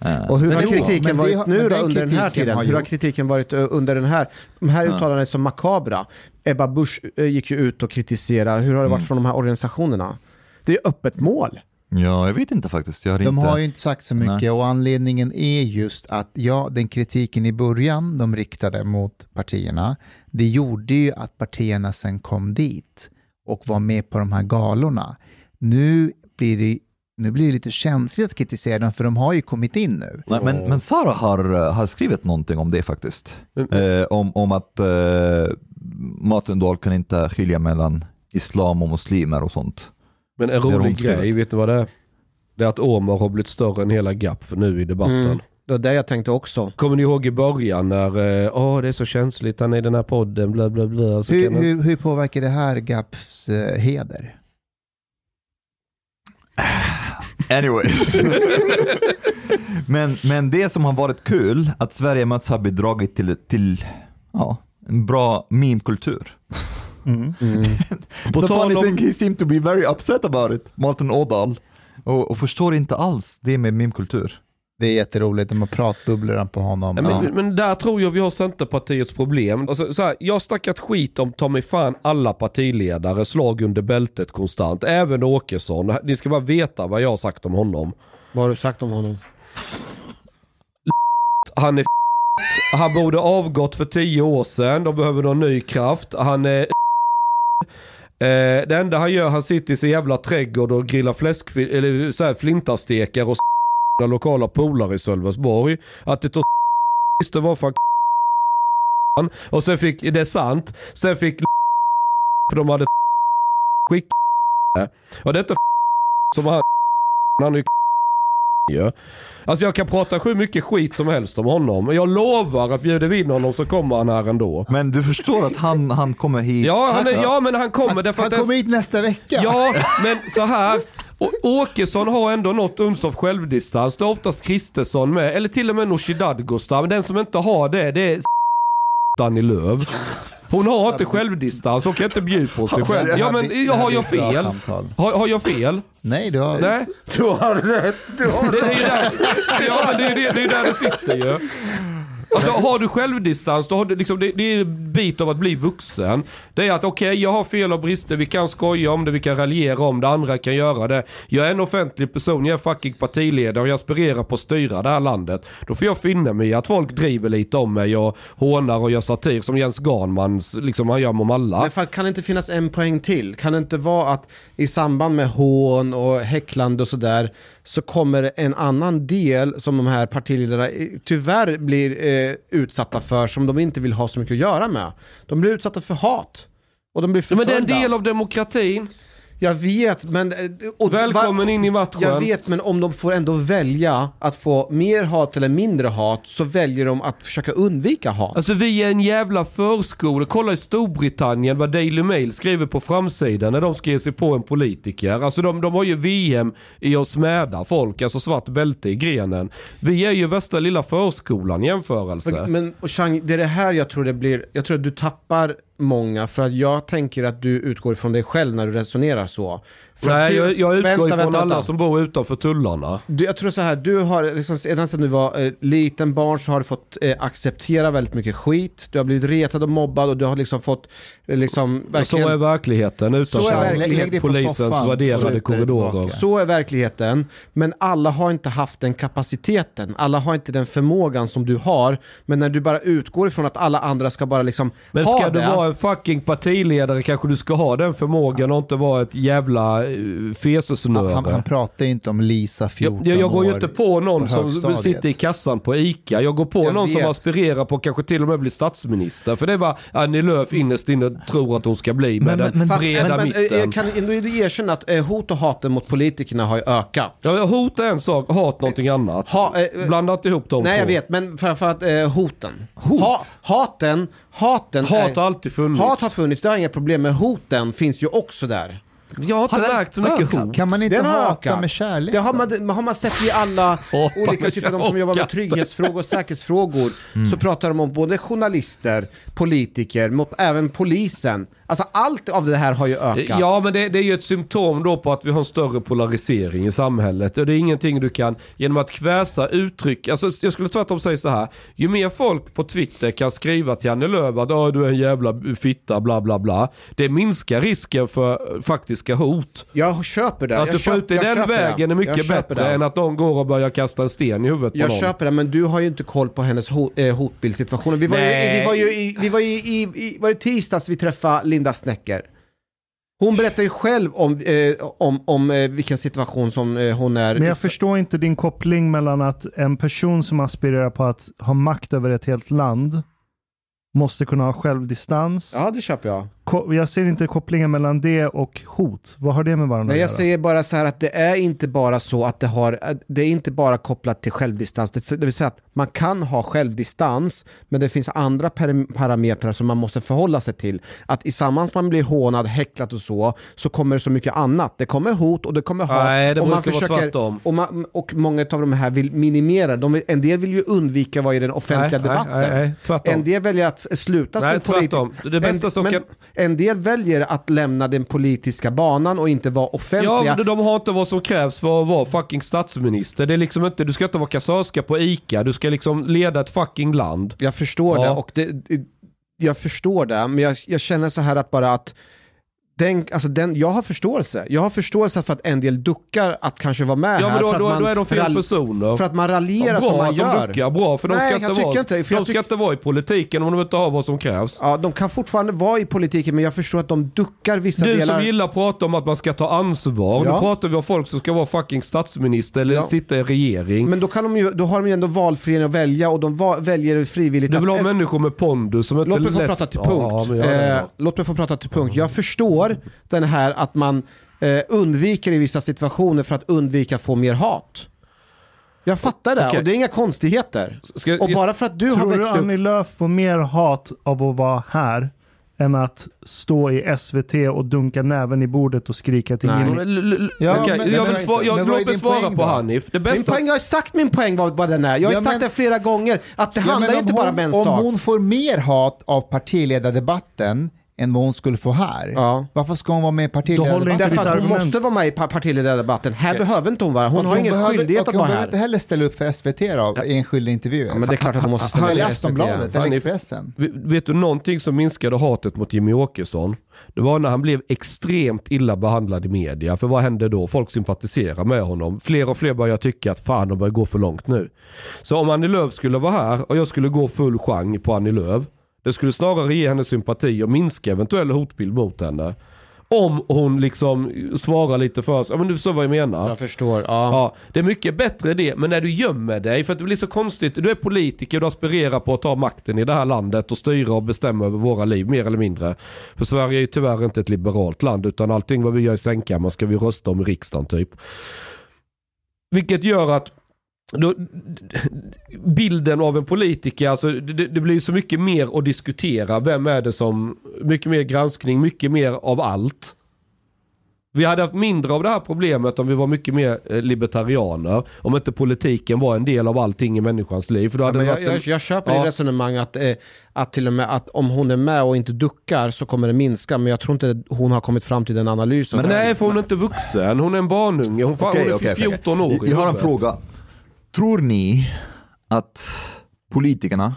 Eh, Och hur Men har jo, kritiken varit har- nu då under den här tiden? har Hur har kritiken varit eh, under den här? De här uttalandena är så makabra. Ebba Busch gick ju ut och kritiserade. Hur har det varit Mm. från de här organisationerna? Det är öppet mål. Ja, jag vet inte faktiskt. Jag har De inte... har ju inte sagt så mycket Nej. och anledningen är just att ja, den kritiken i början de riktade mot partierna, det gjorde ju att partierna sen kom dit och var med på de här galorna. Nu blir det, nu blir det lite känsligt att kritisera dem för de har ju kommit in nu. Nej, men, men Sara har, har skrivit någonting om det faktiskt. Eh, om, om att eh, Martin Dahl kan inte skilja mellan islam och muslimer och sånt. Men en rolig grej, vet ni vad det är? Det är att Omar har blivit större än hela GAP för nu i debatten. Mm. Det var det jag tänkte också. Kommer ni ihåg i början när, eh, åh det är så känsligt, han är i den här podden, bla bla bla. Så Hur, kan man... hur, hur påverkar det här GAPs eh, heder? (sighs) Anyways. (laughs) men, men det som har varit kul, att Sverige möts har bidragit till, till ja, en bra meme-kultur. Mm. (laughs) På The funny om- thing, he seemed to be very upset about it, Martin Ådahl. Och, och förstår inte alls det med meme-kultur. Det är jätteroligt, de har pratbubblorna på honom. Ja. men, men där tror jag vi har Centerpartiets problem. Alltså, så här, jag har snackat skit om ta mig fan alla partiledare, slag under bältet konstant. Även Åkesson. Ni ska bara veta vad jag har sagt om honom. Vad har du sagt om honom? Han är f- Han borde avgått för tio år sedan. De behöver någon ny kraft. Han är eh, Det enda han gör, han sitter i sin jävla trädgård och grillar fläsk, eller så här flintastekar och (laughs) lokala polare i Sölvesborg. Att det tog (laughs) visste varför han (laughs) Och sen fick, det är sant, sen fick för de hade skickat Och detta som han, han är ju ju. Alltså jag kan prata hur mycket skit som helst om honom. Men jag lovar att bjuder vi in honom så kommer han här ändå. Men du förstår att han, han kommer hit. Ja, han är, ja men han kommer han han kommer hit nästa vecka. Ja, men så här. Å- Åkesson har ändå något uns av självdistans. Det är oftast Kristersson med, eller till och med Nooshi Dadgostar. Men den som inte har det, det är Danny Löv. Hon har inte självdistans, hon kan inte bjuda på sig själv. Ja men har jag fel? Har, har jag fel? Nej, du har... Nej? Du har rätt, du har Det, det är ju där, ja, men det, är, det, det är där det sitter ju. Alltså har du självdistans, då har du liksom, det, det är en bit av att bli vuxen. Det är att okej, jag har fel och brister, vi kan skoja om det, vi kan raljera om det, andra kan göra det. Jag är en offentlig person, jag är fucking partiledare och jag aspirerar på att styra det här landet. Då får jag finna mig i att folk driver lite om mig och hånar och gör satir som Jens Garnman, liksom han gör om alla. Men fan kan det inte finnas en poäng till? Kan det inte vara att i samband med hån och häcklande och sådär så kommer en annan del som de här partiledarna eh, tyvärr blir eh, utsatta för som de inte vill ha så mycket att göra med. De blir utsatta för hat. Och de blir Ja, men det är förföljda. en del av demokratin. Jag vet, men... eh, och- Välkommen va- in i matchen. Jag vet, men om de får ändå välja att få mer hat eller mindre hat så väljer de att försöka undvika hat. Alltså vi är en jävla förskola. Kolla i Storbritannien vad Daily Mail skriver på framsidan när de ska ge sig på en politiker. Alltså de, de har ju VM i att smäda folk, alltså svart bälte i grenen. Vi är ju värsta lilla förskolan i jämförelse. Men, men och Chang, det är det här jag tror det blir, jag tror att du tappar många för jag tänker att du utgår ifrån dig själv när du resonerar så. Nej, du, jag, jag utgår vänta, ifrån vänta, alla vänta. som bor utanför tullarna. Du, jag tror så här, du har liksom, redan sedan du var eh, liten barn så har du fått eh, acceptera väldigt mycket skit. Du har blivit retad och mobbad och du har liksom fått eh, liksom Så verkligen... är verkligheten Så är utanför verkligheten. Lägg dig på polisens soffan, så värderade korridorer. Så är verkligheten, men alla har inte haft den kapaciteten. Alla har inte den förmågan som du har. Men när du bara utgår ifrån att alla andra ska bara liksom Men ha ska du det. vara en fucking partiledare kanske du ska ha den förmågan och inte vara ett jävla eh, fesesnöre. Han, han pratar ju inte om Lisa 14 Jag, jag går ju inte på någon på som sitter i kassan på ICA. Jag går på Jag någon som vet. aspirerar på att kanske till och med bli statsminister. För det var Annie Lööf innerst inne tror att hon ska bli med Men- den men- Fast, breda men, men, mitten. jag kan ändå erkänna att eh, hot och haten mot politikerna har ju ökat. Ja, hot är en sak, hat någonting annat. Ha, eh, Blanda inte ihop dem Nej två. jag vet, men framförallt eh, hoten. Ha, haten, haten Hat har alltid funnits. Hat har funnits, det har inga problem med. Hoten finns ju också där. Jag har inte Har märkt så mycket hot. Kan man inte Den hata ökat. med kärlek? Det har man, har man sett i alla (laughs) olika typer, de som jobbar med trygghetsfrågor och säkerhetsfrågor, Mm. så pratar de om både journalister, politiker, mot även polisen. Alltså allt av det här har ju ökat. Ja, men det, det är ju ett symptom då på att vi har en större polarisering i samhället. Och det är ingenting du kan, genom att kväsa uttryck, alltså jag skulle tvärtom säga så här. Ju mer folk på Twitter kan skriva till Annie Lööf att "Åh, du är en jävla fitta, bla bla bla. Det minskar risken för faktiska hot. Jag köper det. Att jag du får köp- ut det jag den köper det. vägen är Jag mycket bättre det. än att någon går och börjar kasta en sten i huvudet på Jag någon. köper det, men du har ju inte koll på hennes hot, eh, hotbildssituation. Vi var, ju, Nej. vi var ju i, vi var ju i, i var det tisdags vi träffade Linda Snäcker. Hon berättar ju själv om, eh, om, om eh, vilken situation som eh, hon är. Men jag förstår inte din koppling mellan att en person som aspirerar på att ha makt över ett helt land måste kunna ha självdistans. Ja, det köper jag. Jag ser inte kopplingen mellan det och hot. Vad har det med varandra Nej, jag att göra? säger bara så här att det är inte bara så att det har, det är inte bara kopplat till självdistans. Det, vill säga att man kan ha självdistans, men det finns andra parametrar som man måste förhålla sig till. Att i samband med att man blir hånad, häcklad och så, så kommer det så mycket annat. Det kommer hot och det kommer hat. Nej, det och man tvärtom. och, man, och många av de här vill minimera. De vill, en del vill ju undvika vara i den offentliga Nej, nej, debatten. nej, nej, en del väljer att sluta Nej, sin politik. Det bästa en, som men kan- en del väljer att lämna den politiska banan och inte vara offentliga. Ja, men de har inte vad som krävs för att vara fucking statsminister. Det är liksom inte, du ska inte vara kassörska på ICA, du ska liksom leda ett fucking land. Jag förstår Ja. det och det, jag förstår det, men jag, jag känner så här att bara att den, alltså den, jag har förståelse. Jag har förståelse för att en del duckar att kanske vara med Ja här. då, för att då, man då är de fel personer. För att man raljerar Ja, som man att gör. de duckar, bra för de Nej, ska, jag inte vara, inte för de jag ska inte vara i politiken om de inte har vad som krävs. Ja, de kan fortfarande vara i politiken men jag förstår att de duckar vissa Du delar. som gillar att prata om att man ska ta ansvar. Ja. Nu pratar vi om folk som ska vara fucking statsminister eller Ja. sitta i regering. Men då, kan de ju, då har de ju ändå valfrihet att välja och de va, väljer frivilligt du vill att... ha människor med pondus som inte Låt mig få lätt... prata till punkt. eh, låt mig få prata till punkt. Jag förstår den här att man eh, undviker i vissa situationer för att undvika att få mer hat. Jag fattar det Okej. och det är inga konstigheter. Ska- och bara för att du har Tror du växt upp... Annie Lööf får mer hat av att vara här än att stå i SVT och dunka näven i bordet och skrika till. Jimmy? L- Ja, men- jag vill svara, jag, är låt mig svara på då? Hanif. Det Min bästa... poäng, jag har sagt min poäng vad, vad den är. Jag har Ja, sagt men- det flera gånger. Att det Ja, handlar inte om bara hon, om en Om sak. hon får mer hat av partiledardebatten än vad hon skulle få här, Ja. varför ska hon vara med i partiledardebatten? Därför att hon argument. måste vara med i pa- partiledardebatten. Här Okej. behöver inte hon vara. Hon Och har ingen behöver- skyldighet att hon vara behöver inte här. heller ställa upp för SVT då, i enskilda intervjuer. Ja, men det är klart att hon måste ställa upp i Aftonbladet eller. Expressen. Vet- Vet du någonting som minskade hatet mot Jimmy Åkesson? Det var när han blev extremt illa behandlad i media. För vad hände då? Folk sympatiserar med honom. Fler och fler börjar tycka att fan de börjar gå för långt nu. Så om Annie Lööf skulle vara här och jag skulle gå full chang på Annie Lööf. Det skulle snarare ge henne sympati och minska eventuell hotbild mot henne. Om hon liksom svarar lite för sig. Ja men du förstår vad jag menar. Jag förstår. Ja. Ja, det är mycket bättre det, men när du gömmer dig, för att det blir så konstigt, du är politiker, du aspirerar på att ta makten i det här landet och styra och bestämma över våra liv, mer eller mindre. För Sverige är ju tyvärr inte ett liberalt land, utan allting vad vi gör i sängkammaren ska vi rösta om i riksdagen typ. Vilket gör att då, bilden av en politiker, alltså det, det blir så mycket mer att diskutera. Vem är det som, mycket mer granskning, mycket mer av allt. Vi hade haft mindre av det här problemet om vi var mycket mer eh, libertarianer. Om inte politiken var en del av allting i människans liv. För då Ja, hade men det jag, en- jag, jag köper Ja. ditt resonemang att, eh, att till och med att om hon är med och inte duckar så kommer det minska. Men jag tror inte hon har kommit fram till den analysen. Men nej, för hon är inte vuxen. Hon är en barnunge. Hon, Okej, hon är okej. 14 år i Jag har en fråga. Tror ni att politikerna,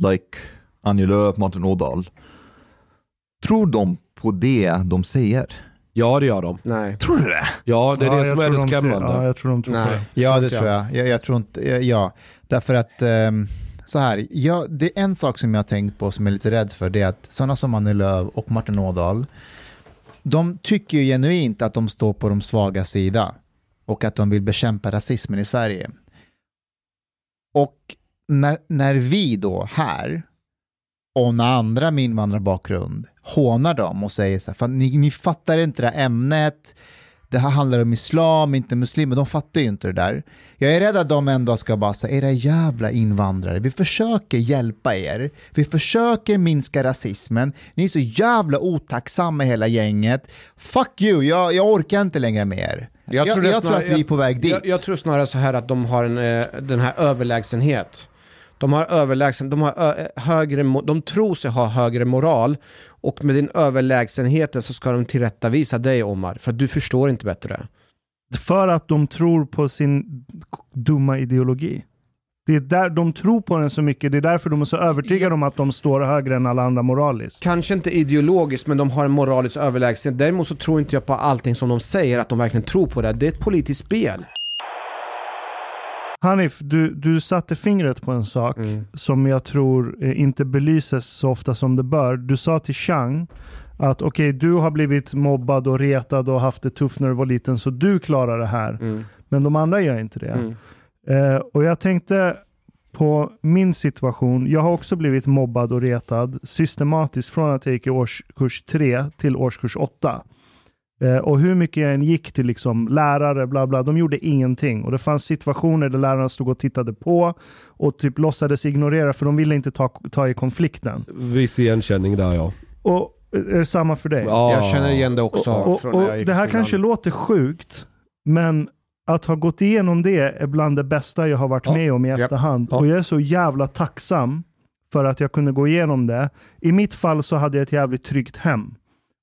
like Annie Lööf, Martin Ådahl, tror de på det de säger? Ja, det gör de. Nej. Tror du det? Ja, det är Ja, det som är det skrämmande. Ja, jag tror de tror på Nej. det. Ja, det tror jag. jag. Jag tror inte, ja. Därför att, ehm, så här, ja, det är en sak som jag har tänkt på som jag är lite rädd för, det är att sådana som Annie Lööf och Martin Ådahl, de tycker ju genuint att de står på de svaga sida och att de vill bekämpa rasismen i Sverige. Och när, när vi då här, och när andra med invandrarbakgrund hånar dem och säger så här, "Fan, ni, ni fattar inte det här ämnet, det här handlar om islam, inte muslimer. De fattar ju inte det där. Jag är rädd att de ändå ska bara säga, era jävla invandrare, vi försöker hjälpa er. Vi försöker minska rasismen. Ni är så jävla otacksamma hela gänget. Fuck you, jag, jag orkar inte längre med er. Jag, jag, tror snarare- att vi är på väg dit. Jag, jag tror snarare så här att de har en, eh, den här överlägsenhet. De har överlägsen, de har ö, högre, mo- de tror sig ha högre moral och med din överlägsenhet så ska de tillrättavisa dig Omar, för att du förstår inte bättre. För att de tror på sin dumma ideologi. Det är där de tror på den så mycket. Det är därför de är så övertygade om att de står högre än alla andra moraliskt. Kanske inte ideologiskt, men de har en moralisk överlägsenhet. Däremot så tror inte jag på allting som de säger, att de verkligen tror på det. Det är ett politiskt spel. Hanif, du, du satte fingret på en sak som jag tror eh, inte belyses så ofta som det bör. Du sa till Chang att okej, du har blivit mobbad och retad och haft det tufft när du var liten, så du klarar det här. Men de andra gör inte det. Eh, och jag tänkte på min situation. Jag har också blivit mobbad och retad systematiskt från att jag gick i årskurs 3 till årskurs 8. Eh, och hur mycket jag än gick till liksom lärare, bla bla, de gjorde ingenting. Och det fanns situationer där lärarna stod och tittade på och typ låtsades ignorera för de ville inte ta, ta i konflikten. Viss igenkänning där ja. Och eh, är det samma för dig? ja. Jag känner igen det också. Och, från och, i det här kanske låter sjukt, men att ha gått igenom det är bland det bästa jag har varit Ja. med om i efterhand. Ja. Och jag är så jävla tacksam för att jag kunde gå igenom det. I mitt fall så hade jag ett jävligt tryggt hem.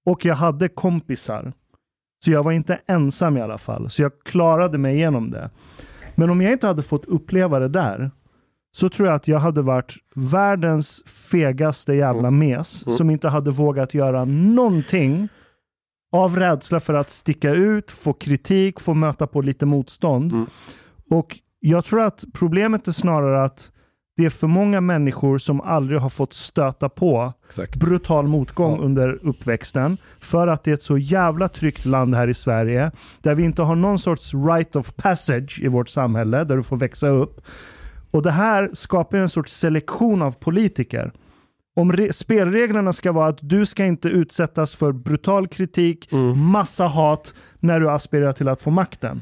Och jag hade kompisar. Så jag var inte ensam i alla fall. Så jag klarade mig igenom det. Men om jag inte hade fått uppleva det där, så tror jag att jag hade varit världens fegaste jävla mes som inte hade vågat göra någonting av rädsla för att sticka ut, få kritik, få möta på lite motstånd. Mm. Och jag tror att problemet är snarare att det är för många människor som aldrig har fått stöta på Exakt. brutal motgång Ja. under uppväxten. För att det är ett så jävla tryggt land här i Sverige. Där vi inte har någon sorts right of passage i vårt samhälle. Där du får växa upp. Och det här skapar en sorts selektion av politiker. Om re- spelreglerna ska vara att du ska inte utsättas för brutal kritik, massa hat när du aspirerar till att få makten.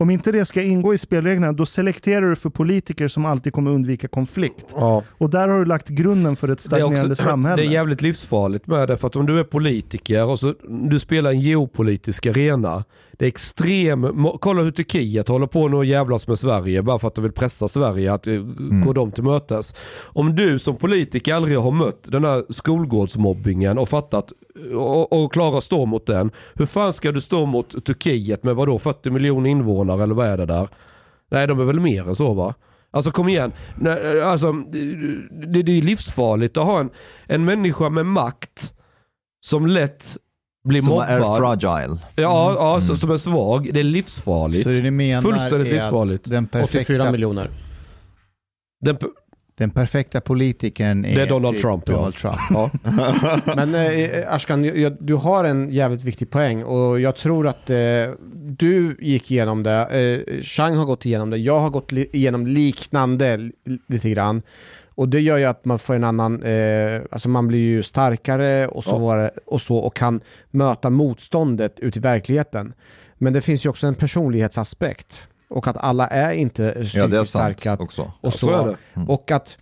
Om inte det ska ingå i spelreglerna, då selekterar du för politiker som alltid kommer undvika konflikt. Ja. Och där har du lagt grunden för ett stagnerande samhälle. det är jävligt livsfarligt med det för att om du är politiker och så, du spelar en geopolitisk arena. Det är extrem, kolla hur Turkiet håller på nu och jävlas med Sverige bara för att de vill pressa Sverige att eh, gå dem till mötes. Om du som politiker aldrig har mött den här skolgårdsmobbingen och fattat och, och klarar stå mot den. Hur fan ska du stå mot Turkiet med vadå 40 miljoner invånare eller vad är det där? Nej de är väl mer än så va? Alltså kom igen. Nej, Alltså, det, det är livsfarligt att ha en, en människa med makt som lätt blir Som mobbad. är fragile. Ja, ja så, som är svag. Det är livsfarligt. Så det ni menar Fullständigt är livsfarligt. den 84 perfekta, miljoner. Den, den perfekta politikern är, Det är Donald typ Trump, ja. Donald Trump. ja. (laughs) Men eh, Ashkan, jag, du har en jävligt viktig poäng och jag tror att eh, du gick igenom det, eh, Chang har gått igenom det, jag har gått li- igenom liknande li- lite grann. Och det gör ju att man får en annan, eh, alltså man blir ju starkare och så, Ja. var och så och kan möta motståndet ute i verkligheten. Men det finns ju också en personlighetsaspekt och att alla är inte Ja, psykiskt sant starka också. och Ja, så. så är det. Och att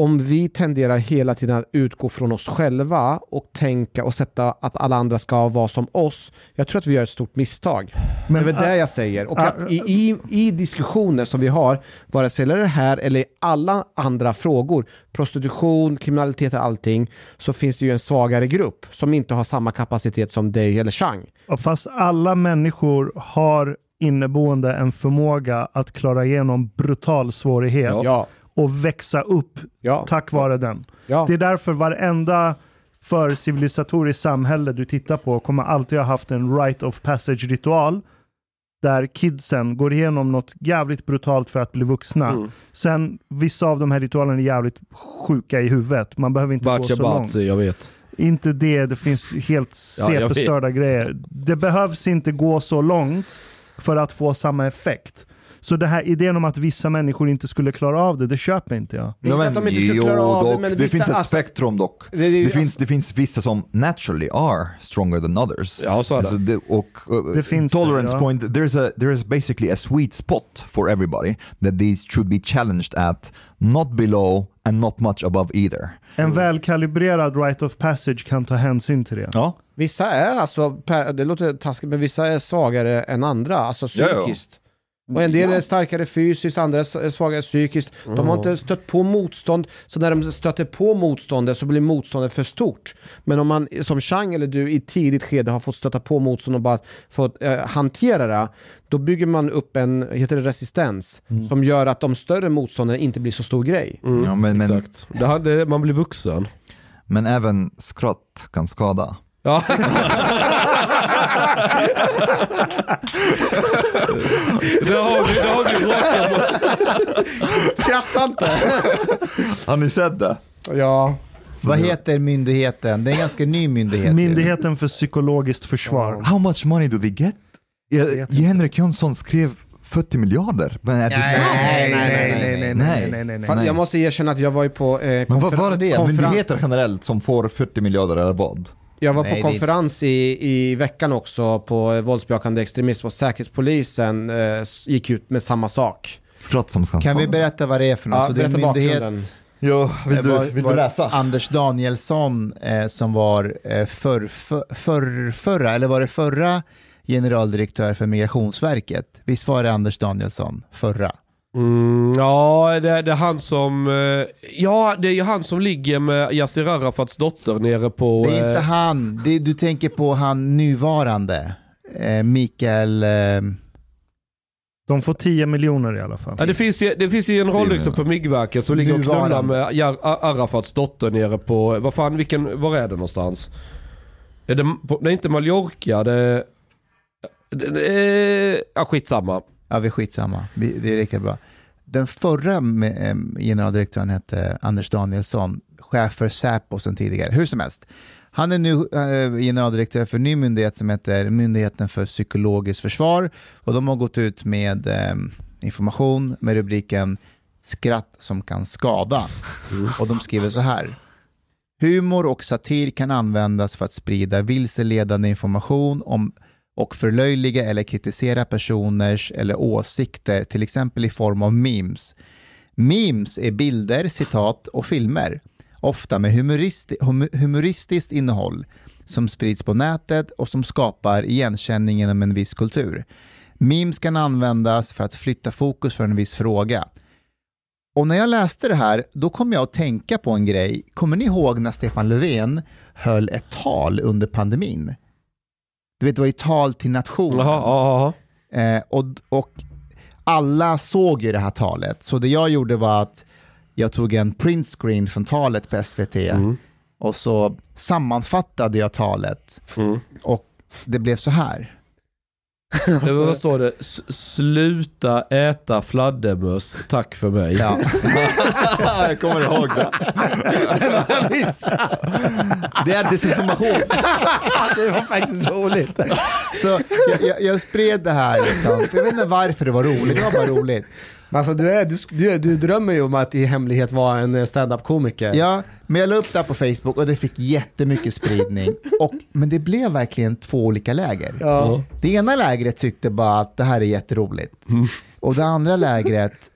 om vi tenderar hela tiden att utgå från oss själva och tänka och sätta att alla andra ska vara som oss. Jag tror att vi gör ett stort misstag. Men, det är väl det jag säger. Och att i, i, i diskussioner som vi har, vare sig det är det här eller alla andra frågor, prostitution, kriminalitet och allting, så finns det ju en svagare grupp som inte har samma kapacitet som dig eller Chang. Fast alla människor har inneboende en förmåga att klara igenom brutal svårighet Ja, och växa upp ja, tack vare den. ja. Det är därför varenda för civilisatoriskt samhälle du tittar på kommer alltid ha haft en right of passage-ritual där kidsen går igenom något jävligt brutalt för att bli vuxna. Mm. Sen, vissa av de här ritualerna är jävligt sjuka i huvudet. Man behöver inte gå Bacha så långt. Jag vet. Inte det, det finns helt (laughs) Ja. CP-störda grejer. Det behövs inte gå så långt för att få samma effekt. Så det här idén om att vissa människor inte skulle klara av det, det köper inte jag. Inte att de inte klara av det, dock, men det finns ett alltså- spektrum dock. Det- Det, det- alltså- finns, det finns vissa som naturally are stronger than others. Ja, så är det. Alltså det och uh, Det finns det, tolerance ja. point, there's a, there is basically a sweet spot for everybody that these should be challenged at, not below and not much above either. En välkalibrerad right of passage kan ta hänsyn till det. Ja, Vissa är alltså, det låter taskigt, men vissa är svagare än andra, alltså Ja, ja. Och en del är starkare fysiskt, andra är svagare psykiskt. De har inte stött på motstånd, så när de stöter på motståndet så blir motståndet för stort. Men om man som Chang eller du i tidigt skede har fått stöta på motstånd och bara fått eh, hantera det, då bygger man upp en, heter det resistens, som gör att de större motstånden inte blir så stor grej. Mm, Ja, men- men- exakt. Det hade, man blir vuxen. men även skratt kan skada. Ja. (laughs) (laughs) det har vi, det har vi bråkat. Skratta inte! Har ni sett det? ja. Vad heter myndigheten? Det är en ganska ny myndighet. Myndigheten för psykologiskt försvar. How much money do they get? Henrik Jönsson skrev 40 miljarder. Men är det sant? Nej, nej, nej, nej, nej, nej, Nej. nej, nej. Fan, Nej. Jag måste erkänna att jag var ju på eh, Men vad konfer- var det? konferens- Myndigheter generellt som får 40 miljarder eller vad? Jag var Nej, på konferens i, i veckan också på eh, våldsbejakande extremism och Säkerhetspolisen eh, gick ut med samma sak. Skratt som kan Kan vi berätta vad det är för något? Ja, så det är en berätta myndighet, bakgrunden. Ja, vill eh, du, var- vill du läsa? Anders Danielsson eh, som var eh, för, för, för, förra, eller var det förra generaldirektör för Migrationsverket? Visst var det Anders Danielsson förra? Mm, ja, det, det är han som... eh, Ja, det är ju han som ligger med Yassir Arafats dotter nere på... Det är inte eh, han, det, du tänker på han nuvarande, eh, Mikael, eh, De får 10 miljoner i alla fall. Ja, det, finns ju, det finns ju en rollrektor på MIG-verket som ligger och knullar med Jar- Arafats dotter nere på... Vad fan, vilken... Var är det någonstans? Är det, på, det är inte Mallorca, det... det, det är, ja, skitsamma ja vi är skitsamma, vi, det är lika bra. Den förra eh, generaldirektören hette Anders Danielsson, chef för Säpo sen tidigare. Hur som helst, han är nu eh, generaldirektör för en ny myndighet som heter Myndigheten för psykologiskt försvar och de har gått ut med eh, information med rubriken Skratt som kan skada. Och de skriver så här. Humor och satir kan användas för att sprida vilseledande information om och förlöjliga eller kritisera personers eller åsikter, till exempel i form av memes. Memes är bilder, citat och filmer, ofta med humoristi- hum- humoristiskt innehåll, som sprids på nätet och som skapar igenkänning inom en viss kultur. Memes kan användas för att flytta fokus för en viss fråga. Och när jag läste det här, då kom jag att tänka på en grej. Kommer ni ihåg när Stefan Löfven höll ett tal under pandemin? Du vet, det var ju tal till nationen. Jaha, ja, ja, Eh, och, och alla såg ju det här talet. Så det jag gjorde var att jag tog en printscreen från talet på SVT Mm. och så sammanfattade jag talet. Mm. Och det blev så här. Vad står det? S- Sluta äta fladdermöss, tack för mig. Ja. (laughs) jag kommer ihåg det. det är desinformation. (laughs) det var faktiskt roligt. Så jag, jag, jag spred det här. Liksom. Jag vet inte varför det var roligt, det var bara roligt. Alltså, du, är, du, du, du drömmer ju om att i hemlighet vara en eh, stand-up-komiker. Ja, men jag la upp det här på Facebook och det fick jättemycket spridning. (laughs) Och, men det blev verkligen två olika läger. Ja. Det ena lägret tyckte bara att det här är jätteroligt. Och det andra lägret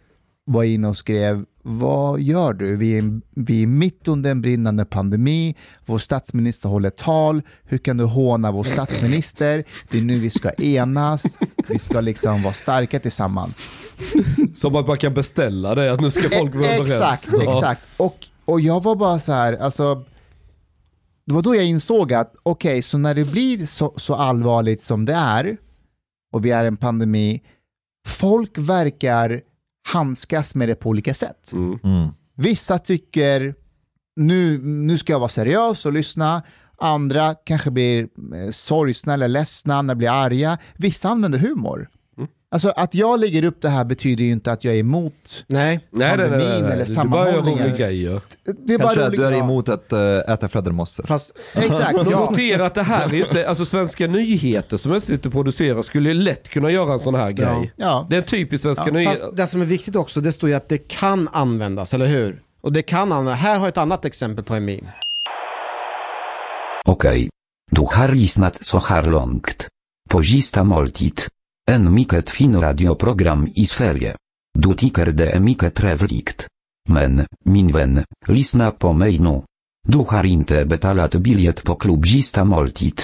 var inne och skrev, vad gör du? Vi är, vi är mitt under en brinnande pandemi, vår statsminister håller tal, hur kan du håna vår statsminister? Det är nu vi ska enas, vi ska liksom vara starka tillsammans. Som att man kan beställa det, att nu ska folk vara överens. Exakt, exakt. Och, och jag var bara så här, alltså, det var då jag insåg att okej, så när det blir så, så allvarligt som det är och vi är en pandemi, folk verkar handskas med det på olika sätt. Mm. Mm. Vissa tycker nu, nu ska jag vara seriös och lyssna. Andra kanske blir eh, sorgsna eller ledsna när de blir arga. Vissa använder humor. Alltså att jag lägger upp det här betyder ju inte att jag är emot Nej. Nej, nej, nej, pandemin nej, nej. eller Du bara gör sammanhållningen. roliga grejer. Det är bara Kanske att du är Ja, emot att äh, äta fladdermöss. Fast, Exakt, ja. notera att det här är inte, alltså Svenska nyheter som SVT producerar skulle ju lätt kunna göra en sån här grej. Ja. Det är typiskt Svenska nyheter. fast det som är viktigt också, det står ju att det kan användas, eller hur? Och det kan användas. Här har jag ett annat exempel på en meme. Okej. Du har lyssnat så här långt. På sista måltid. En mycket fin radioprogram i Sverige. Du tycker det är mycket trevligt. Men, min vän, lyssna på mig nu. Du har inte betalat biljett på klubb sista måltid.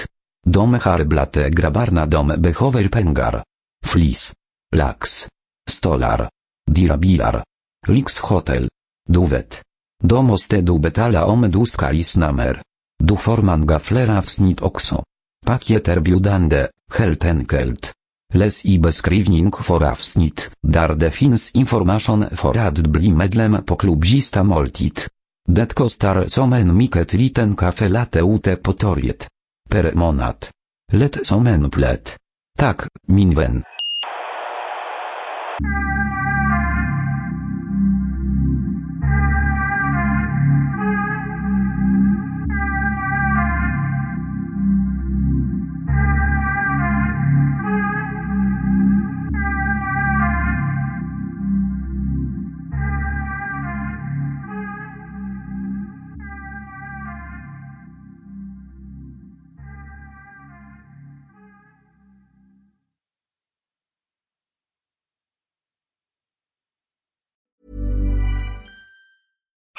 De har blate grabbarna de behöver pengar. Flis. Lax. Stolar. Dyra bilar. Lyxhotel. Du vet. Då måste du betala om du ska lyssna mer. Du får många flera avsnitt också. Paket erbjudande, helt enkelt. Läs i beskrivning för avsnitt, där det finns information för att bli medlem på klubb Sista måltid. Det kostar som en mycket liten kaffe latte ute på torget. Per månad. Lätt som en plätt. Tack,